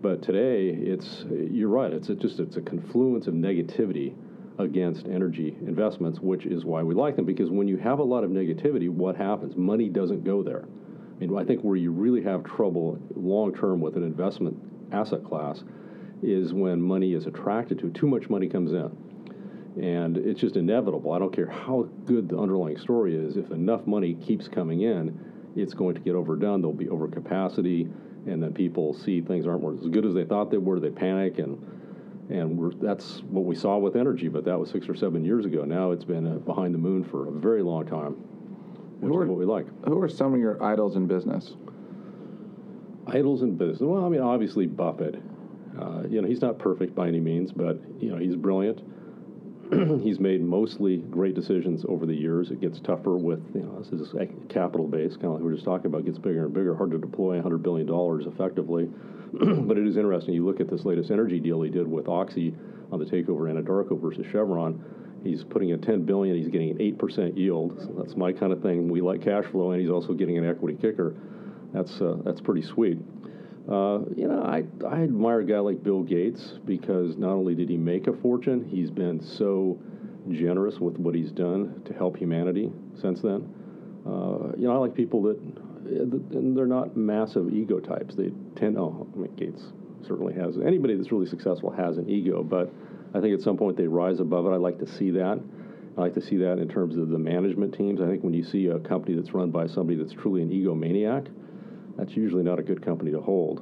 But today, it's you're right. It's just it's a confluence of negativity against energy investments, which is why we like them. Because when you have a lot of negativity, what happens? Money doesn't go there. I mean, I think where you really have trouble long term with an investment asset class is when money is attracted to. Too much money comes in. And it's just inevitable. I don't care how good the underlying story is, if enough money keeps coming in, it's going to get overdone. There'll be overcapacity, and then people see things aren't as good as they thought they were. They panic, and and that's what we saw with energy. But that was six or seven years ago. Now it's been uh, behind the moon for a very long time, which are, is what we like. Who are some of your idols in business? Idols in business. Well, I mean, obviously Buffett. Uh, you know, he's not perfect by any means, but you know, he's brilliant. he's made mostly great decisions over the years. It gets tougher with you know this is capital base, kind of like we were just talking about, gets bigger and bigger. Hard to deploy 100 billion dollars effectively, but it is interesting. You look at this latest energy deal he did with Oxy on the takeover Anadarko versus Chevron. He's putting in 10 billion. He's getting an 8% yield. So that's my kind of thing. We like cash flow, and he's also getting an equity kicker. That's uh, that's pretty sweet. Uh, you know, I, I admire a guy like Bill Gates because not only did he make a fortune, he's been so generous with what he's done to help humanity since then. Uh, you know, I like people that, and they're not massive ego types. They tend, oh, I mean, Gates certainly has, anybody that's really successful has an ego, but I think at some point they rise above it. I like to see that. I like to see that in terms of the management teams. I think when you see a company that's run by somebody that's truly an egomaniac, that's usually not a good company to hold.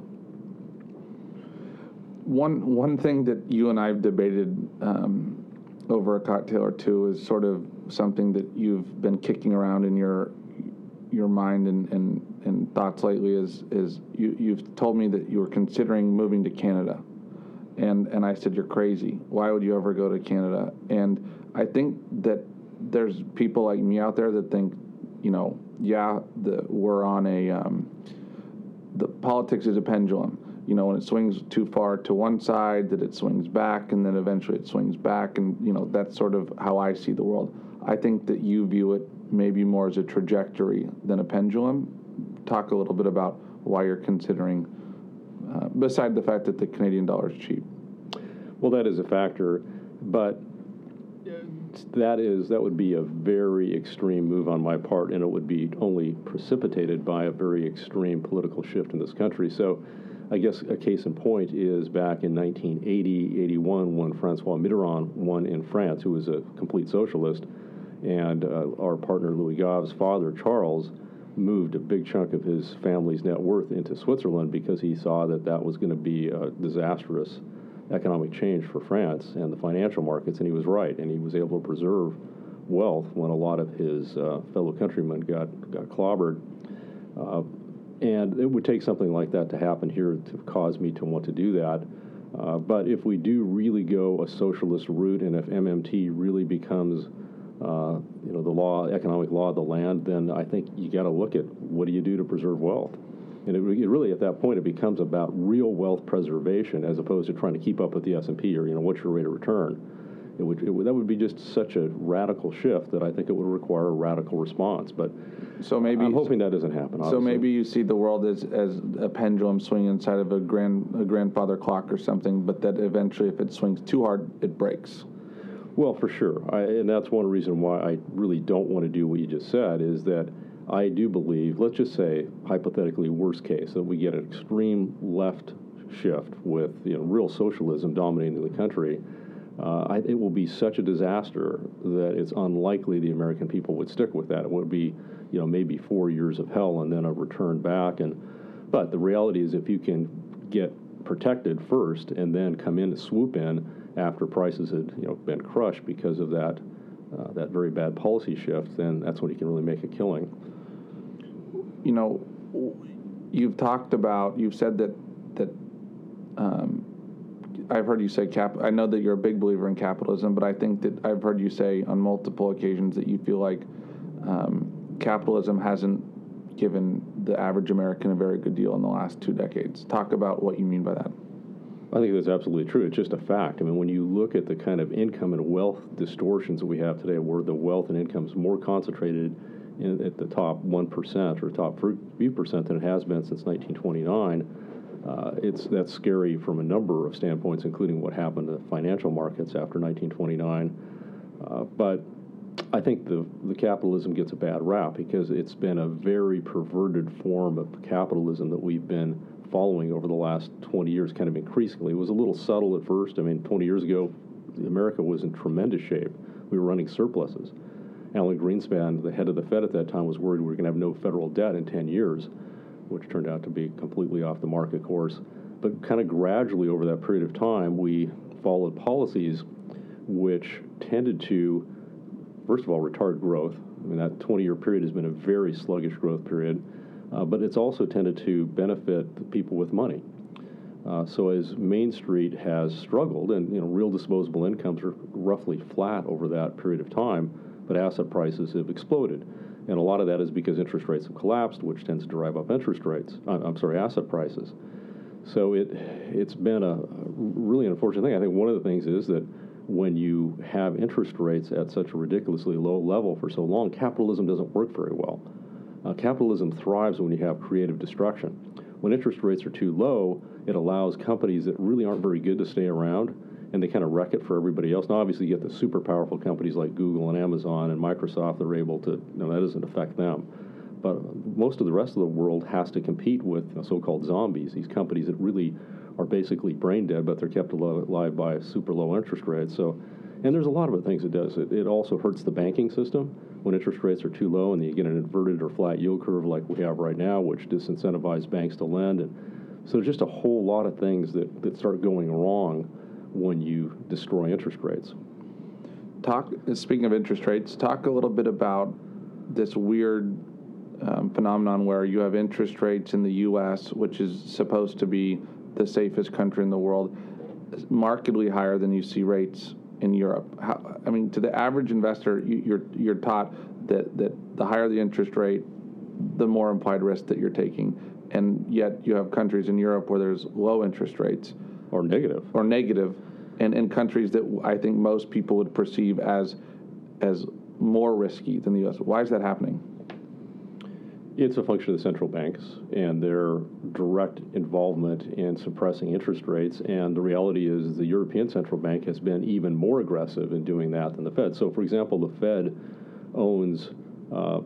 One one thing that you and I've debated um, over a cocktail or two is sort of something that you've been kicking around in your your mind and, and, and thoughts lately is is you you've told me that you were considering moving to Canada, and and I said you're crazy. Why would you ever go to Canada? And I think that there's people like me out there that think, you know, yeah, the, we're on a um, the politics is a pendulum. You know, when it swings too far to one side, that it swings back, and then eventually it swings back, and you know that's sort of how I see the world. I think that you view it maybe more as a trajectory than a pendulum. Talk a little bit about why you're considering, uh, beside the fact that the Canadian dollar is cheap. Well, that is a factor, but that is that would be a very extreme move on my part, and it would be only precipitated by a very extreme political shift in this country. So, I guess a case in point is back in 1980, 81, when Francois Mitterrand won in France, who was a complete socialist, and uh, our partner Louis Gave's father, Charles, moved a big chunk of his family's net worth into Switzerland because he saw that that was going to be a disastrous economic change for France and the financial markets, and he was right, and he was able to preserve wealth when a lot of his uh, fellow countrymen got got clobbered. Uh, and it would take something like that to happen here to cause me to want to do that. Uh, but if we do really go a socialist route, and if MMT really becomes, uh, you know, the law, economic law of the land, then I think you got to look at what do you do to preserve wealth. And it, it, really, at that point, it becomes about real wealth preservation as opposed to trying to keep up with the S&P or, you know, what's your rate of return. It would, it would, that would be just such a radical shift that I think it would require a radical response. But So maybe I'm hoping that doesn't happen. So maybe you see the world as, as a pendulum swinging inside of a grand a grandfather clock or something, but that eventually, if it swings too hard, it breaks. Well, for sure, I, and that's one reason why I really don't want to do what you just said. Is that I do believe, let's just say hypothetically, worst case, that we get an extreme left shift with you know real socialism dominating the country. Uh, I, it will be such a disaster that it's unlikely the American people would stick with that. It would be, you know, maybe four years of hell and then a return back. And but the reality is, if you can get protected first and then come in and swoop in after prices had you know been crushed because of that uh, that very bad policy shift, then that's when you can really make a killing. You know, you've talked about, you've said that that. Um, I've heard you say cap. I know that you're a big believer in capitalism, but I think that I've heard you say on multiple occasions that you feel like um, capitalism hasn't given the average American a very good deal in the last two decades. Talk about what you mean by that. I think that's absolutely true. It's just a fact. I mean, when you look at the kind of income and wealth distortions that we have today, where the wealth and income is more concentrated in, at the top 1% or top few percent than it has been since 1929, uh, it's that's scary from a number of standpoints, including what happened to financial markets after 1929. Uh, but I think the the capitalism gets a bad rap because it's been a very perverted form of capitalism that we've been following over the last 20 years, kind of increasingly. It was a little subtle at first. I mean, 20 years ago, America was in tremendous shape. We were running surpluses. Alan Greenspan, the head of the Fed at that time, was worried we were going to have no federal debt in 10 years which turned out to be completely off the market course. But kind of gradually over that period of time, we followed policies which tended to, first of all, retard growth. I mean, that 20 year period has been a very sluggish growth period, uh, but it's also tended to benefit the people with money. Uh, so as Main Street has struggled, and you know, real disposable incomes are roughly flat over that period of time, but asset prices have exploded. And a lot of that is because interest rates have collapsed, which tends to drive up interest rates. I'm sorry, asset prices. So it it's been a really unfortunate thing. I think one of the things is that when you have interest rates at such a ridiculously low level for so long, capitalism doesn't work very well. Uh, capitalism thrives when you have creative destruction. When interest rates are too low, it allows companies that really aren't very good to stay around and they kind of wreck it for everybody else. Now, obviously, you get the super powerful companies like Google and Amazon and Microsoft that are able to, you know, that doesn't affect them. But most of the rest of the world has to compete with you know, so called zombies, these companies that really are basically brain dead, but they're kept alive by super low interest rates. So, and there's a lot of things it does. It, it also hurts the banking system when interest rates are too low and you get an inverted or flat yield curve like we have right now, which disincentivizes banks to lend. And so there's just a whole lot of things that, that start going wrong when you destroy interest rates. Talk. Speaking of interest rates, talk a little bit about this weird um, phenomenon where you have interest rates in the U.S., which is supposed to be the safest country in the world, markedly higher than you see rates in Europe. How, I mean, to the average investor, you, you're you're taught that that the higher the interest rate, the more implied risk that you're taking, and yet you have countries in Europe where there's low interest rates or negative or negative, and in countries that I think most people would perceive as as more risky than the U.S. Why is that happening? It's a function of the central banks and their direct involvement in suppressing interest rates. And the reality is, the European Central Bank has been even more aggressive in doing that than the Fed. So, for example, the Fed owns uh,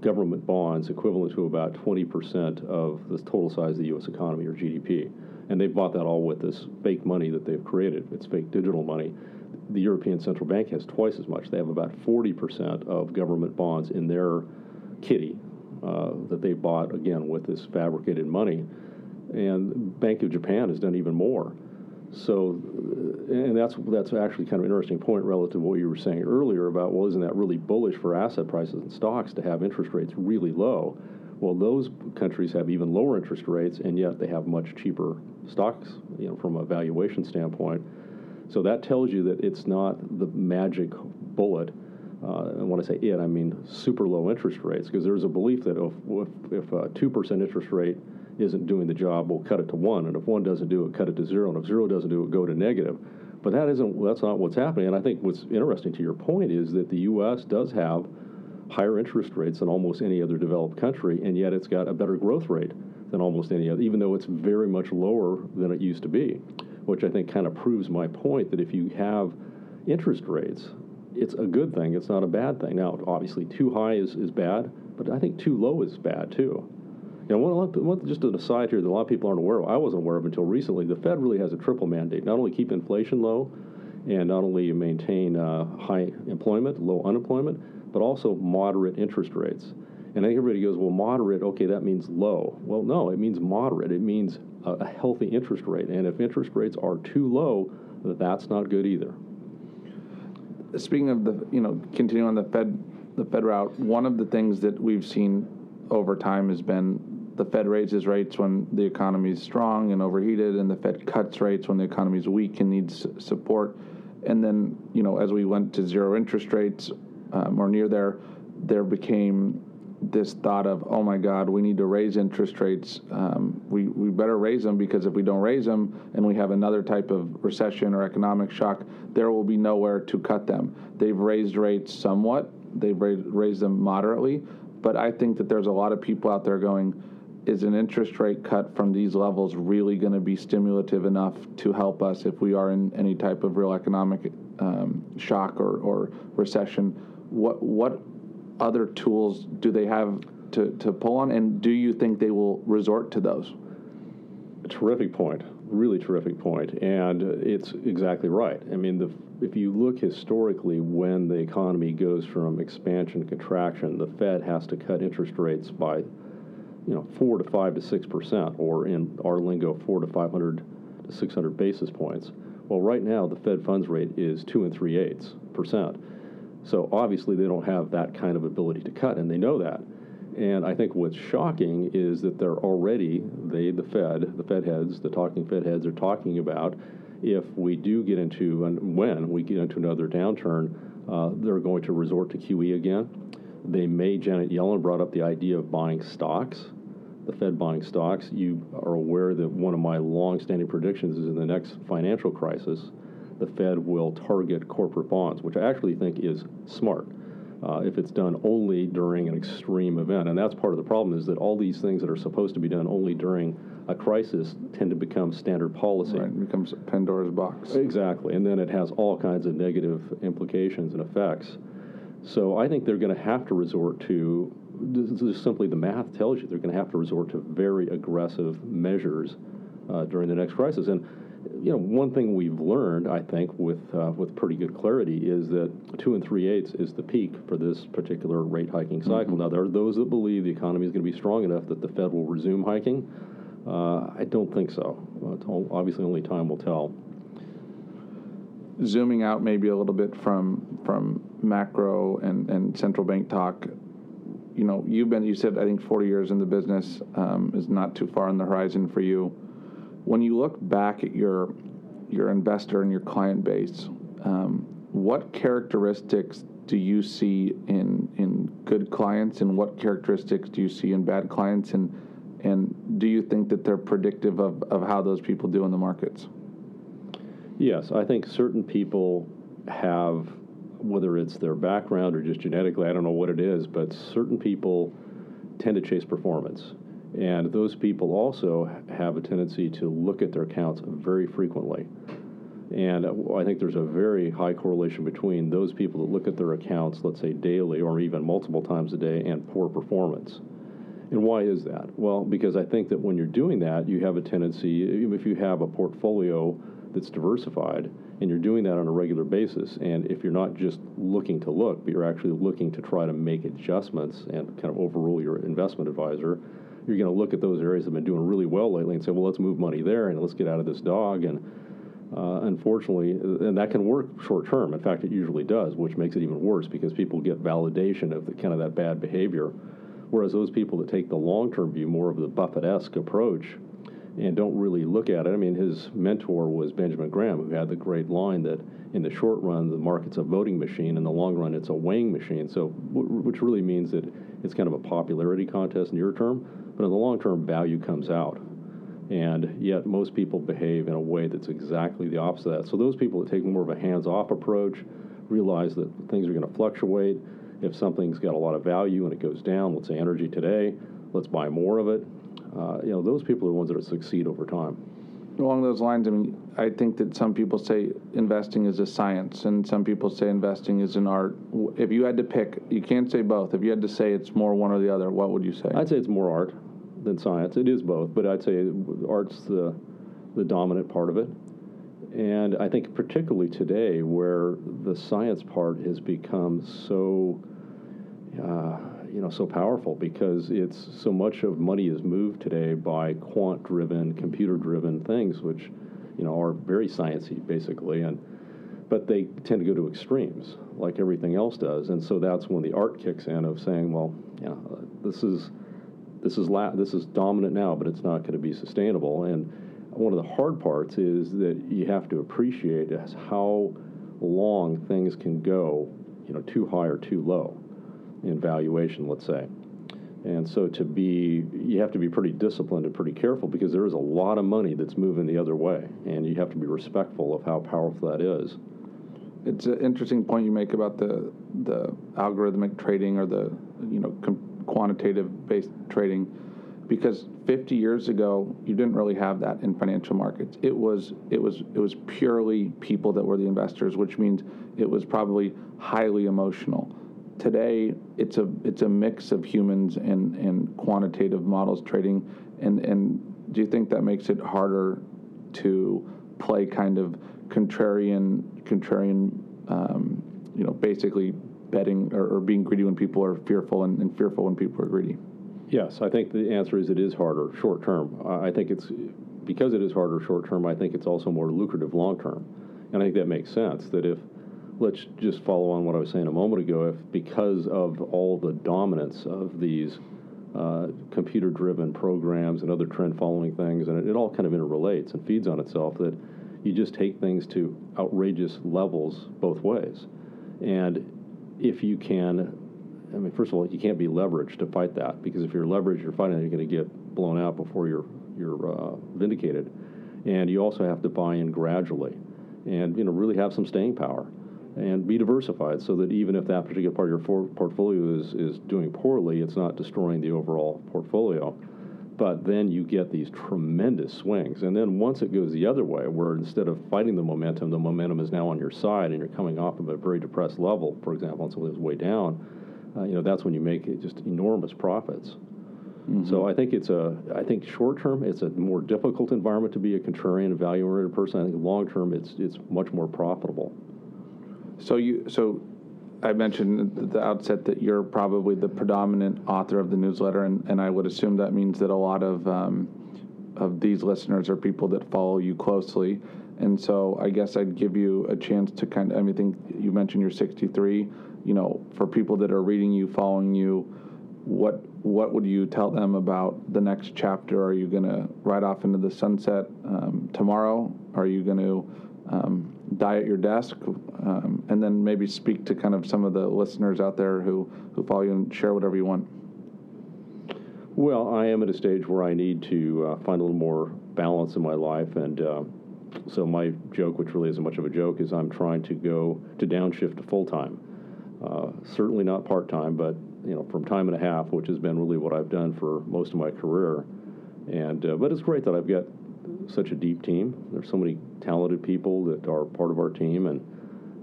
government bonds equivalent to about 20% of the total size of the U.S. economy or GDP and they've bought that all with this fake money that they've created. It's fake digital money. The European Central Bank has twice as much. They have about 40% of government bonds in their kitty uh, that they bought again with this fabricated money, and Bank of Japan has done even more. So, and that's that's actually kind of an interesting point relative to what you were saying earlier about well, isn't that really bullish for asset prices and stocks to have interest rates really low? Well, those countries have even lower interest rates, and yet they have much cheaper stocks, you know, from a valuation standpoint. So that tells you that it's not the magic bullet. Uh, and when I say it, I mean super low interest rates, because there's a belief that if, if, a 2% interest rate isn't doing the job, we'll cut it to one. And if one doesn't do it, cut it to zero. And if zero doesn't do it, go to negative. But that isn't that's not what's happening. And I think what's interesting to your point is that the U.S. does have higher interest rates than almost any other developed country, and yet it's got a better growth rate than almost any other, even though it's very much lower than it used to be, which I think kind of proves my point that if you have interest rates, it's a good thing. It's not a bad thing. Now, obviously, too high is, is bad, but I think too low is bad too. Know, one, one, just an aside here that a lot of people aren't aware of, I wasn't aware of until recently, the Fed really has a triple mandate. Not only keep inflation low and not only maintain uh, high employment, low unemployment, but also moderate interest rates. And everybody goes, well, moderate, okay, that means low. Well, no, it means moderate. It means a, a healthy interest rate. And if interest rates are too low, that's not good either. Speaking of the, you know, continuing on the Fed, the Fed route, one of the things that we've seen over time has been the Fed raises rates when the economy is strong and overheated, and the Fed cuts rates when the economy is weak and needs support. And then, you know, as we went to zero interest rates um, or near there, there became this thought of, oh my God, we need to raise interest rates. Um, we, we better raise them because if we don't raise them and we have another type of recession or economic shock, there will be nowhere to cut them. They've raised rates somewhat, they've raised, raised them moderately, but I think that there's a lot of people out there going, is an interest rate cut from these levels really going to be stimulative enough to help us if we are in any type of real economic um, shock or, or recession? What what other tools do they have to, to pull on, and do you think they will resort to those? A terrific point, really terrific point, and it's exactly right. I mean, the, if you look historically, when the economy goes from expansion to contraction, the Fed has to cut interest rates by, you know, four to five to six percent, or in our lingo, four to five hundred to six hundred basis points. Well, right now the Fed funds rate is two and three eighths percent. So obviously they don't have that kind of ability to cut, and they know that. And I think what's shocking is that they're already, they, the Fed, the Fed heads, the talking Fed heads are talking about if we do get into, and when we get into another downturn, uh, they're going to resort to QE again. They may, Janet Yellen brought up the idea of buying stocks, the Fed buying stocks. You are aware that one of my long standing predictions is in the next financial crisis, the Fed will target corporate bonds, which I actually think is smart. Uh, if it's done only during an extreme event. And that's part of the problem is that all these things that are supposed to be done only during a crisis tend to become standard policy. Right, it becomes Pandora's box. Exactly. And then it has all kinds of negative implications and effects. So I think they're going to have to resort to, this is simply the math tells you, they're going to have to resort to very aggressive measures uh, during the next crisis. And you know, one thing we've learned, I think, with uh, with pretty good clarity, is that two and three eighths is the peak for this particular rate hiking cycle. Mm-hmm. Now, there are those that believe the economy is going to be strong enough that the Fed will resume hiking. Uh, I don't think so. Obviously, only time will tell. Zooming out maybe a little bit from from macro and, and central bank talk, you know, you've been you said I think 40 years in the business um, is not too far on the horizon for you when you look back at your your investor and your client base, um, what characteristics do you see in in good clients, and what characteristics do you see in bad clients, and and do you think that they're predictive of, of how those people do in the markets? Yes, I think certain people have, whether it's their background or just genetically, I don't know what it is, but certain people tend to chase performance. And those people also have a tendency to look at their accounts very frequently. And uh, I think there's a very high correlation between those people that look at their accounts, let's say daily or even multiple times a day, and poor performance. And why is that? Well, because I think that when you're doing that, you have a tendency, even if you have a portfolio that's diversified, and you're doing that on a regular basis, and if you're not just looking to look, but you're actually looking to try to make adjustments and kind of overrule your investment advisor, you're going to look at those areas that have been doing really well lately and say, well, let's move money there and let's get out of this dog. And uh, unfortunately, and that can work short term. In fact, it usually does, which makes it even worse because people get validation of the, kind of that bad behavior. Whereas those people that take the long term view, more of the Buffett esque approach, and don't really look at it. I mean, his mentor was Benjamin Graham, who had the great line that in the short run, the market's a voting machine, in the long run, it's a weighing machine. So, which really means that it's kind of a popularity contest near term, but in the long term, value comes out. And yet, most people behave in a way that's exactly the opposite of that. So, those people that take more of a hands off approach realize that things are going to fluctuate. If something's got a lot of value and it goes down, let's say energy today, let's buy more of it. Uh, you know, those people are the ones that succeed over time. Along those lines, I mean, I think that some people say investing is a science, and some people say investing is an art. If you had to pick, you can't say both. If you had to say it's more one or the other, what would you say? I'd say it's more art than science. It is both, but I'd say art's the the dominant part of it. And I think particularly today, where the science part has become so, uh, you know, so powerful because it's so much of money is moved today by quant-driven, computer-driven things, which, you know, are very sciencey basically, and but they tend to go to extremes like everything else does, and so that's when the art kicks in of saying, well, yeah, this is this is la- this is dominant now, but it's not going to be sustainable. And one of the hard parts is that you have to appreciate how long things can go, you know, too high or too low in valuation, let's say. And so to be, you have to be pretty disciplined and pretty careful because there is a lot of money that's moving the other way, and you have to be respectful of how powerful that is. It's an interesting point you make about the the algorithmic trading or the you know com- quantitative based trading because 50 years ago you didn't really have that in financial markets it was it was it was purely people that were the investors which means it was probably highly emotional today it's a it's a mix of humans and and quantitative models trading and and do you think that makes it harder to play kind of contrarian contrarian um, you know basically betting or, or, being greedy when people are fearful and, and, fearful when people are greedy? Yes, I think the answer is it is harder short term. I think it's because it is harder short term. I think it's also more lucrative long term, and I think that makes sense. That if let's just follow on what I was saying a moment ago, if because of all the dominance of these uh, computer driven programs and other trend following things, and it, it all kind of interrelates and feeds on itself, that you just take things to outrageous levels both ways. And if you can, I mean, first of all, you can't be leveraged to fight that because if you're leveraged, you're fighting, you're going to get blown out before you're you're uh, vindicated, and you also have to buy in gradually, and you know really have some staying power, and be diversified so that even if that particular part of your for- portfolio is is doing poorly, it's not destroying the overall portfolio. But then you get these tremendous swings. And then once it goes the other way, where instead of fighting the momentum, the momentum is now on your side and you're coming off of a very depressed level, for example, and something that's way down, uh, you know, that's when you make just enormous profits. Mm-hmm. So I think it's a, I think short term it's a more difficult environment to be a contrarian, value oriented person. I think long term it's it's much more profitable. So you so I mentioned at the outset that you're probably the predominant author of the newsletter, and, and I would assume that means that a lot of um, of these listeners are people that follow you closely. And so I guess I'd give you a chance to kind of, I mean, I think you mentioned you're 63. You know, for people that are reading you, following you, what what would you tell them about the next chapter? Are you going to ride off into the sunset um, tomorrow? Are you going to um, die at your desk, um, and then maybe speak to kind of some of the listeners out there who, who follow you and share whatever you want. Well, I am at a stage where I need to uh, find a little more balance in my life, and uh, so my joke, which really isn't much of a joke, is I'm trying to go to downshift to full time. Uh, certainly not part time, but you know, from time and a half, which has been really what I've done for most of my career. And uh, but it's great that I've got such a deep team. There's so many talented people that are part of our team, and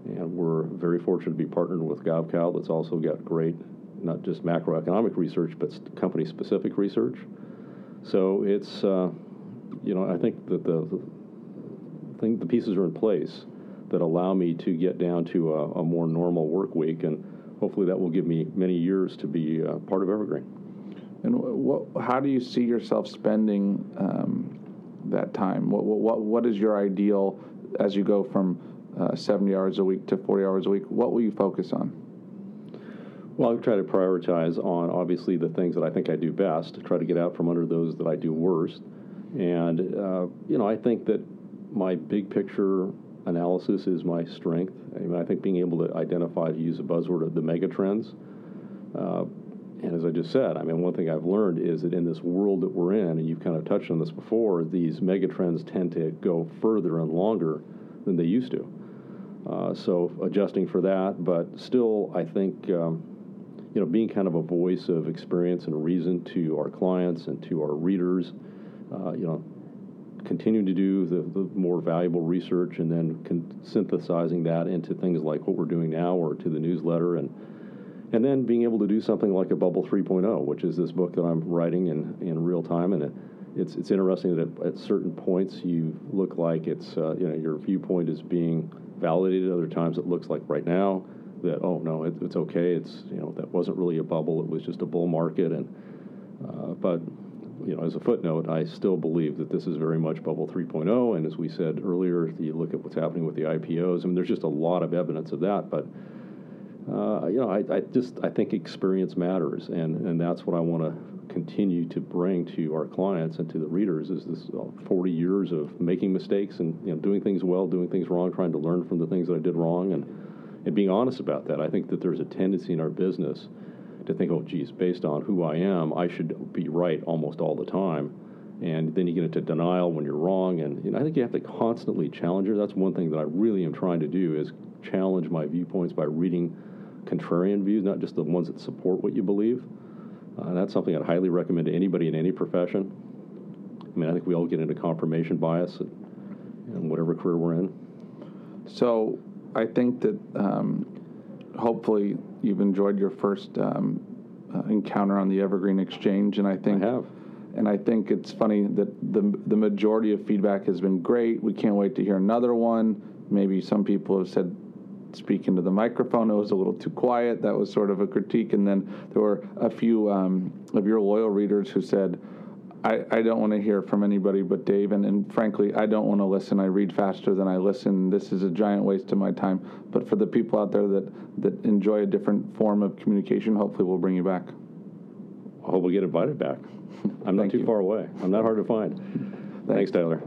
and we're very fortunate to be partnered with Gavekal. That's also got great, not just macroeconomic research, but company-specific research. So it's, uh, you know, I think that the, the thing, the pieces are in place that allow me to get down to a, a more normal work week, and hopefully that will give me many years to be uh, part of Evergreen. And what, how do you see yourself spending um, that time? What, what, what is your ideal as you go from uh, 70 hours a week to 40 hours a week? What will you focus on? Well, I try to prioritize on obviously the things that I think I do best, to try to get out from under those that I do worst. And, uh, you know, I think that my big picture analysis is my strength. I mean, I think being able to identify, to use a buzzword, of the mega trends. Uh, and as I just said, I mean, one thing I've learned is that in this world that we're in, and you've kind of touched on this before, these megatrends tend to go further and longer than they used to. Uh, so adjusting for that, but still, I think um, you know being kind of a voice of experience and reason to our clients and to our readers. Uh, you know, continuing to do the, the more valuable research and then con- synthesizing that into things like what we're doing now or to the newsletter and and then being able to do something like a Bubble 3.0, which is this book that I'm writing in, in real time, and it, it's it's interesting that at, at, certain points you look like it's uh, you know your viewpoint is being validated. Other times it looks like right now that oh no it, it's okay. It's you know that wasn't really a bubble. It was just a bull market. And uh, but you know as a footnote, I still believe that this is very much bubble 3.0. And as we said earlier, you look at what's happening with the IPOs. I mean there's just a lot of evidence of that, but. Uh, you know, I, I, just I think experience matters, and, and that's what I want to continue to bring to our clients and to the readers is this uh, 40 years of making mistakes and you know doing things well, doing things wrong, trying to learn from the things that I did wrong, and and being honest about that. I think that there's a tendency in our business to think, oh, geez, based on who I am, I should be right almost all the time. And then you get into denial when you're wrong. And you know, I think you have to constantly challenge her. That's one thing that I really am trying to do is challenge my viewpoints by reading contrarian views, not just the ones that support what you believe. Uh, that's something I'd highly recommend to anybody in any profession. I mean, I think we all get into confirmation bias in whatever career we're in. So I think that um, hopefully you've enjoyed your first um, uh, encounter on the Evergreen Exchange, and I think I have. And I think it's funny that the the majority of feedback has been great. We can't wait to hear another one. Maybe some people have said speak into the microphone. It was a little too quiet. That was sort of a critique. And then there were a few um, of your loyal readers who said, I, I don't want to hear from anybody but Dave. And, and frankly, I don't want to listen. I read faster than I listen. This is a giant waste of my time. But for the people out there that, that enjoy a different form of communication, hopefully we'll bring you back. I hope we get invited back. I'm not too you. far away. I'm not hard to find. Thanks, Thanks Tyler.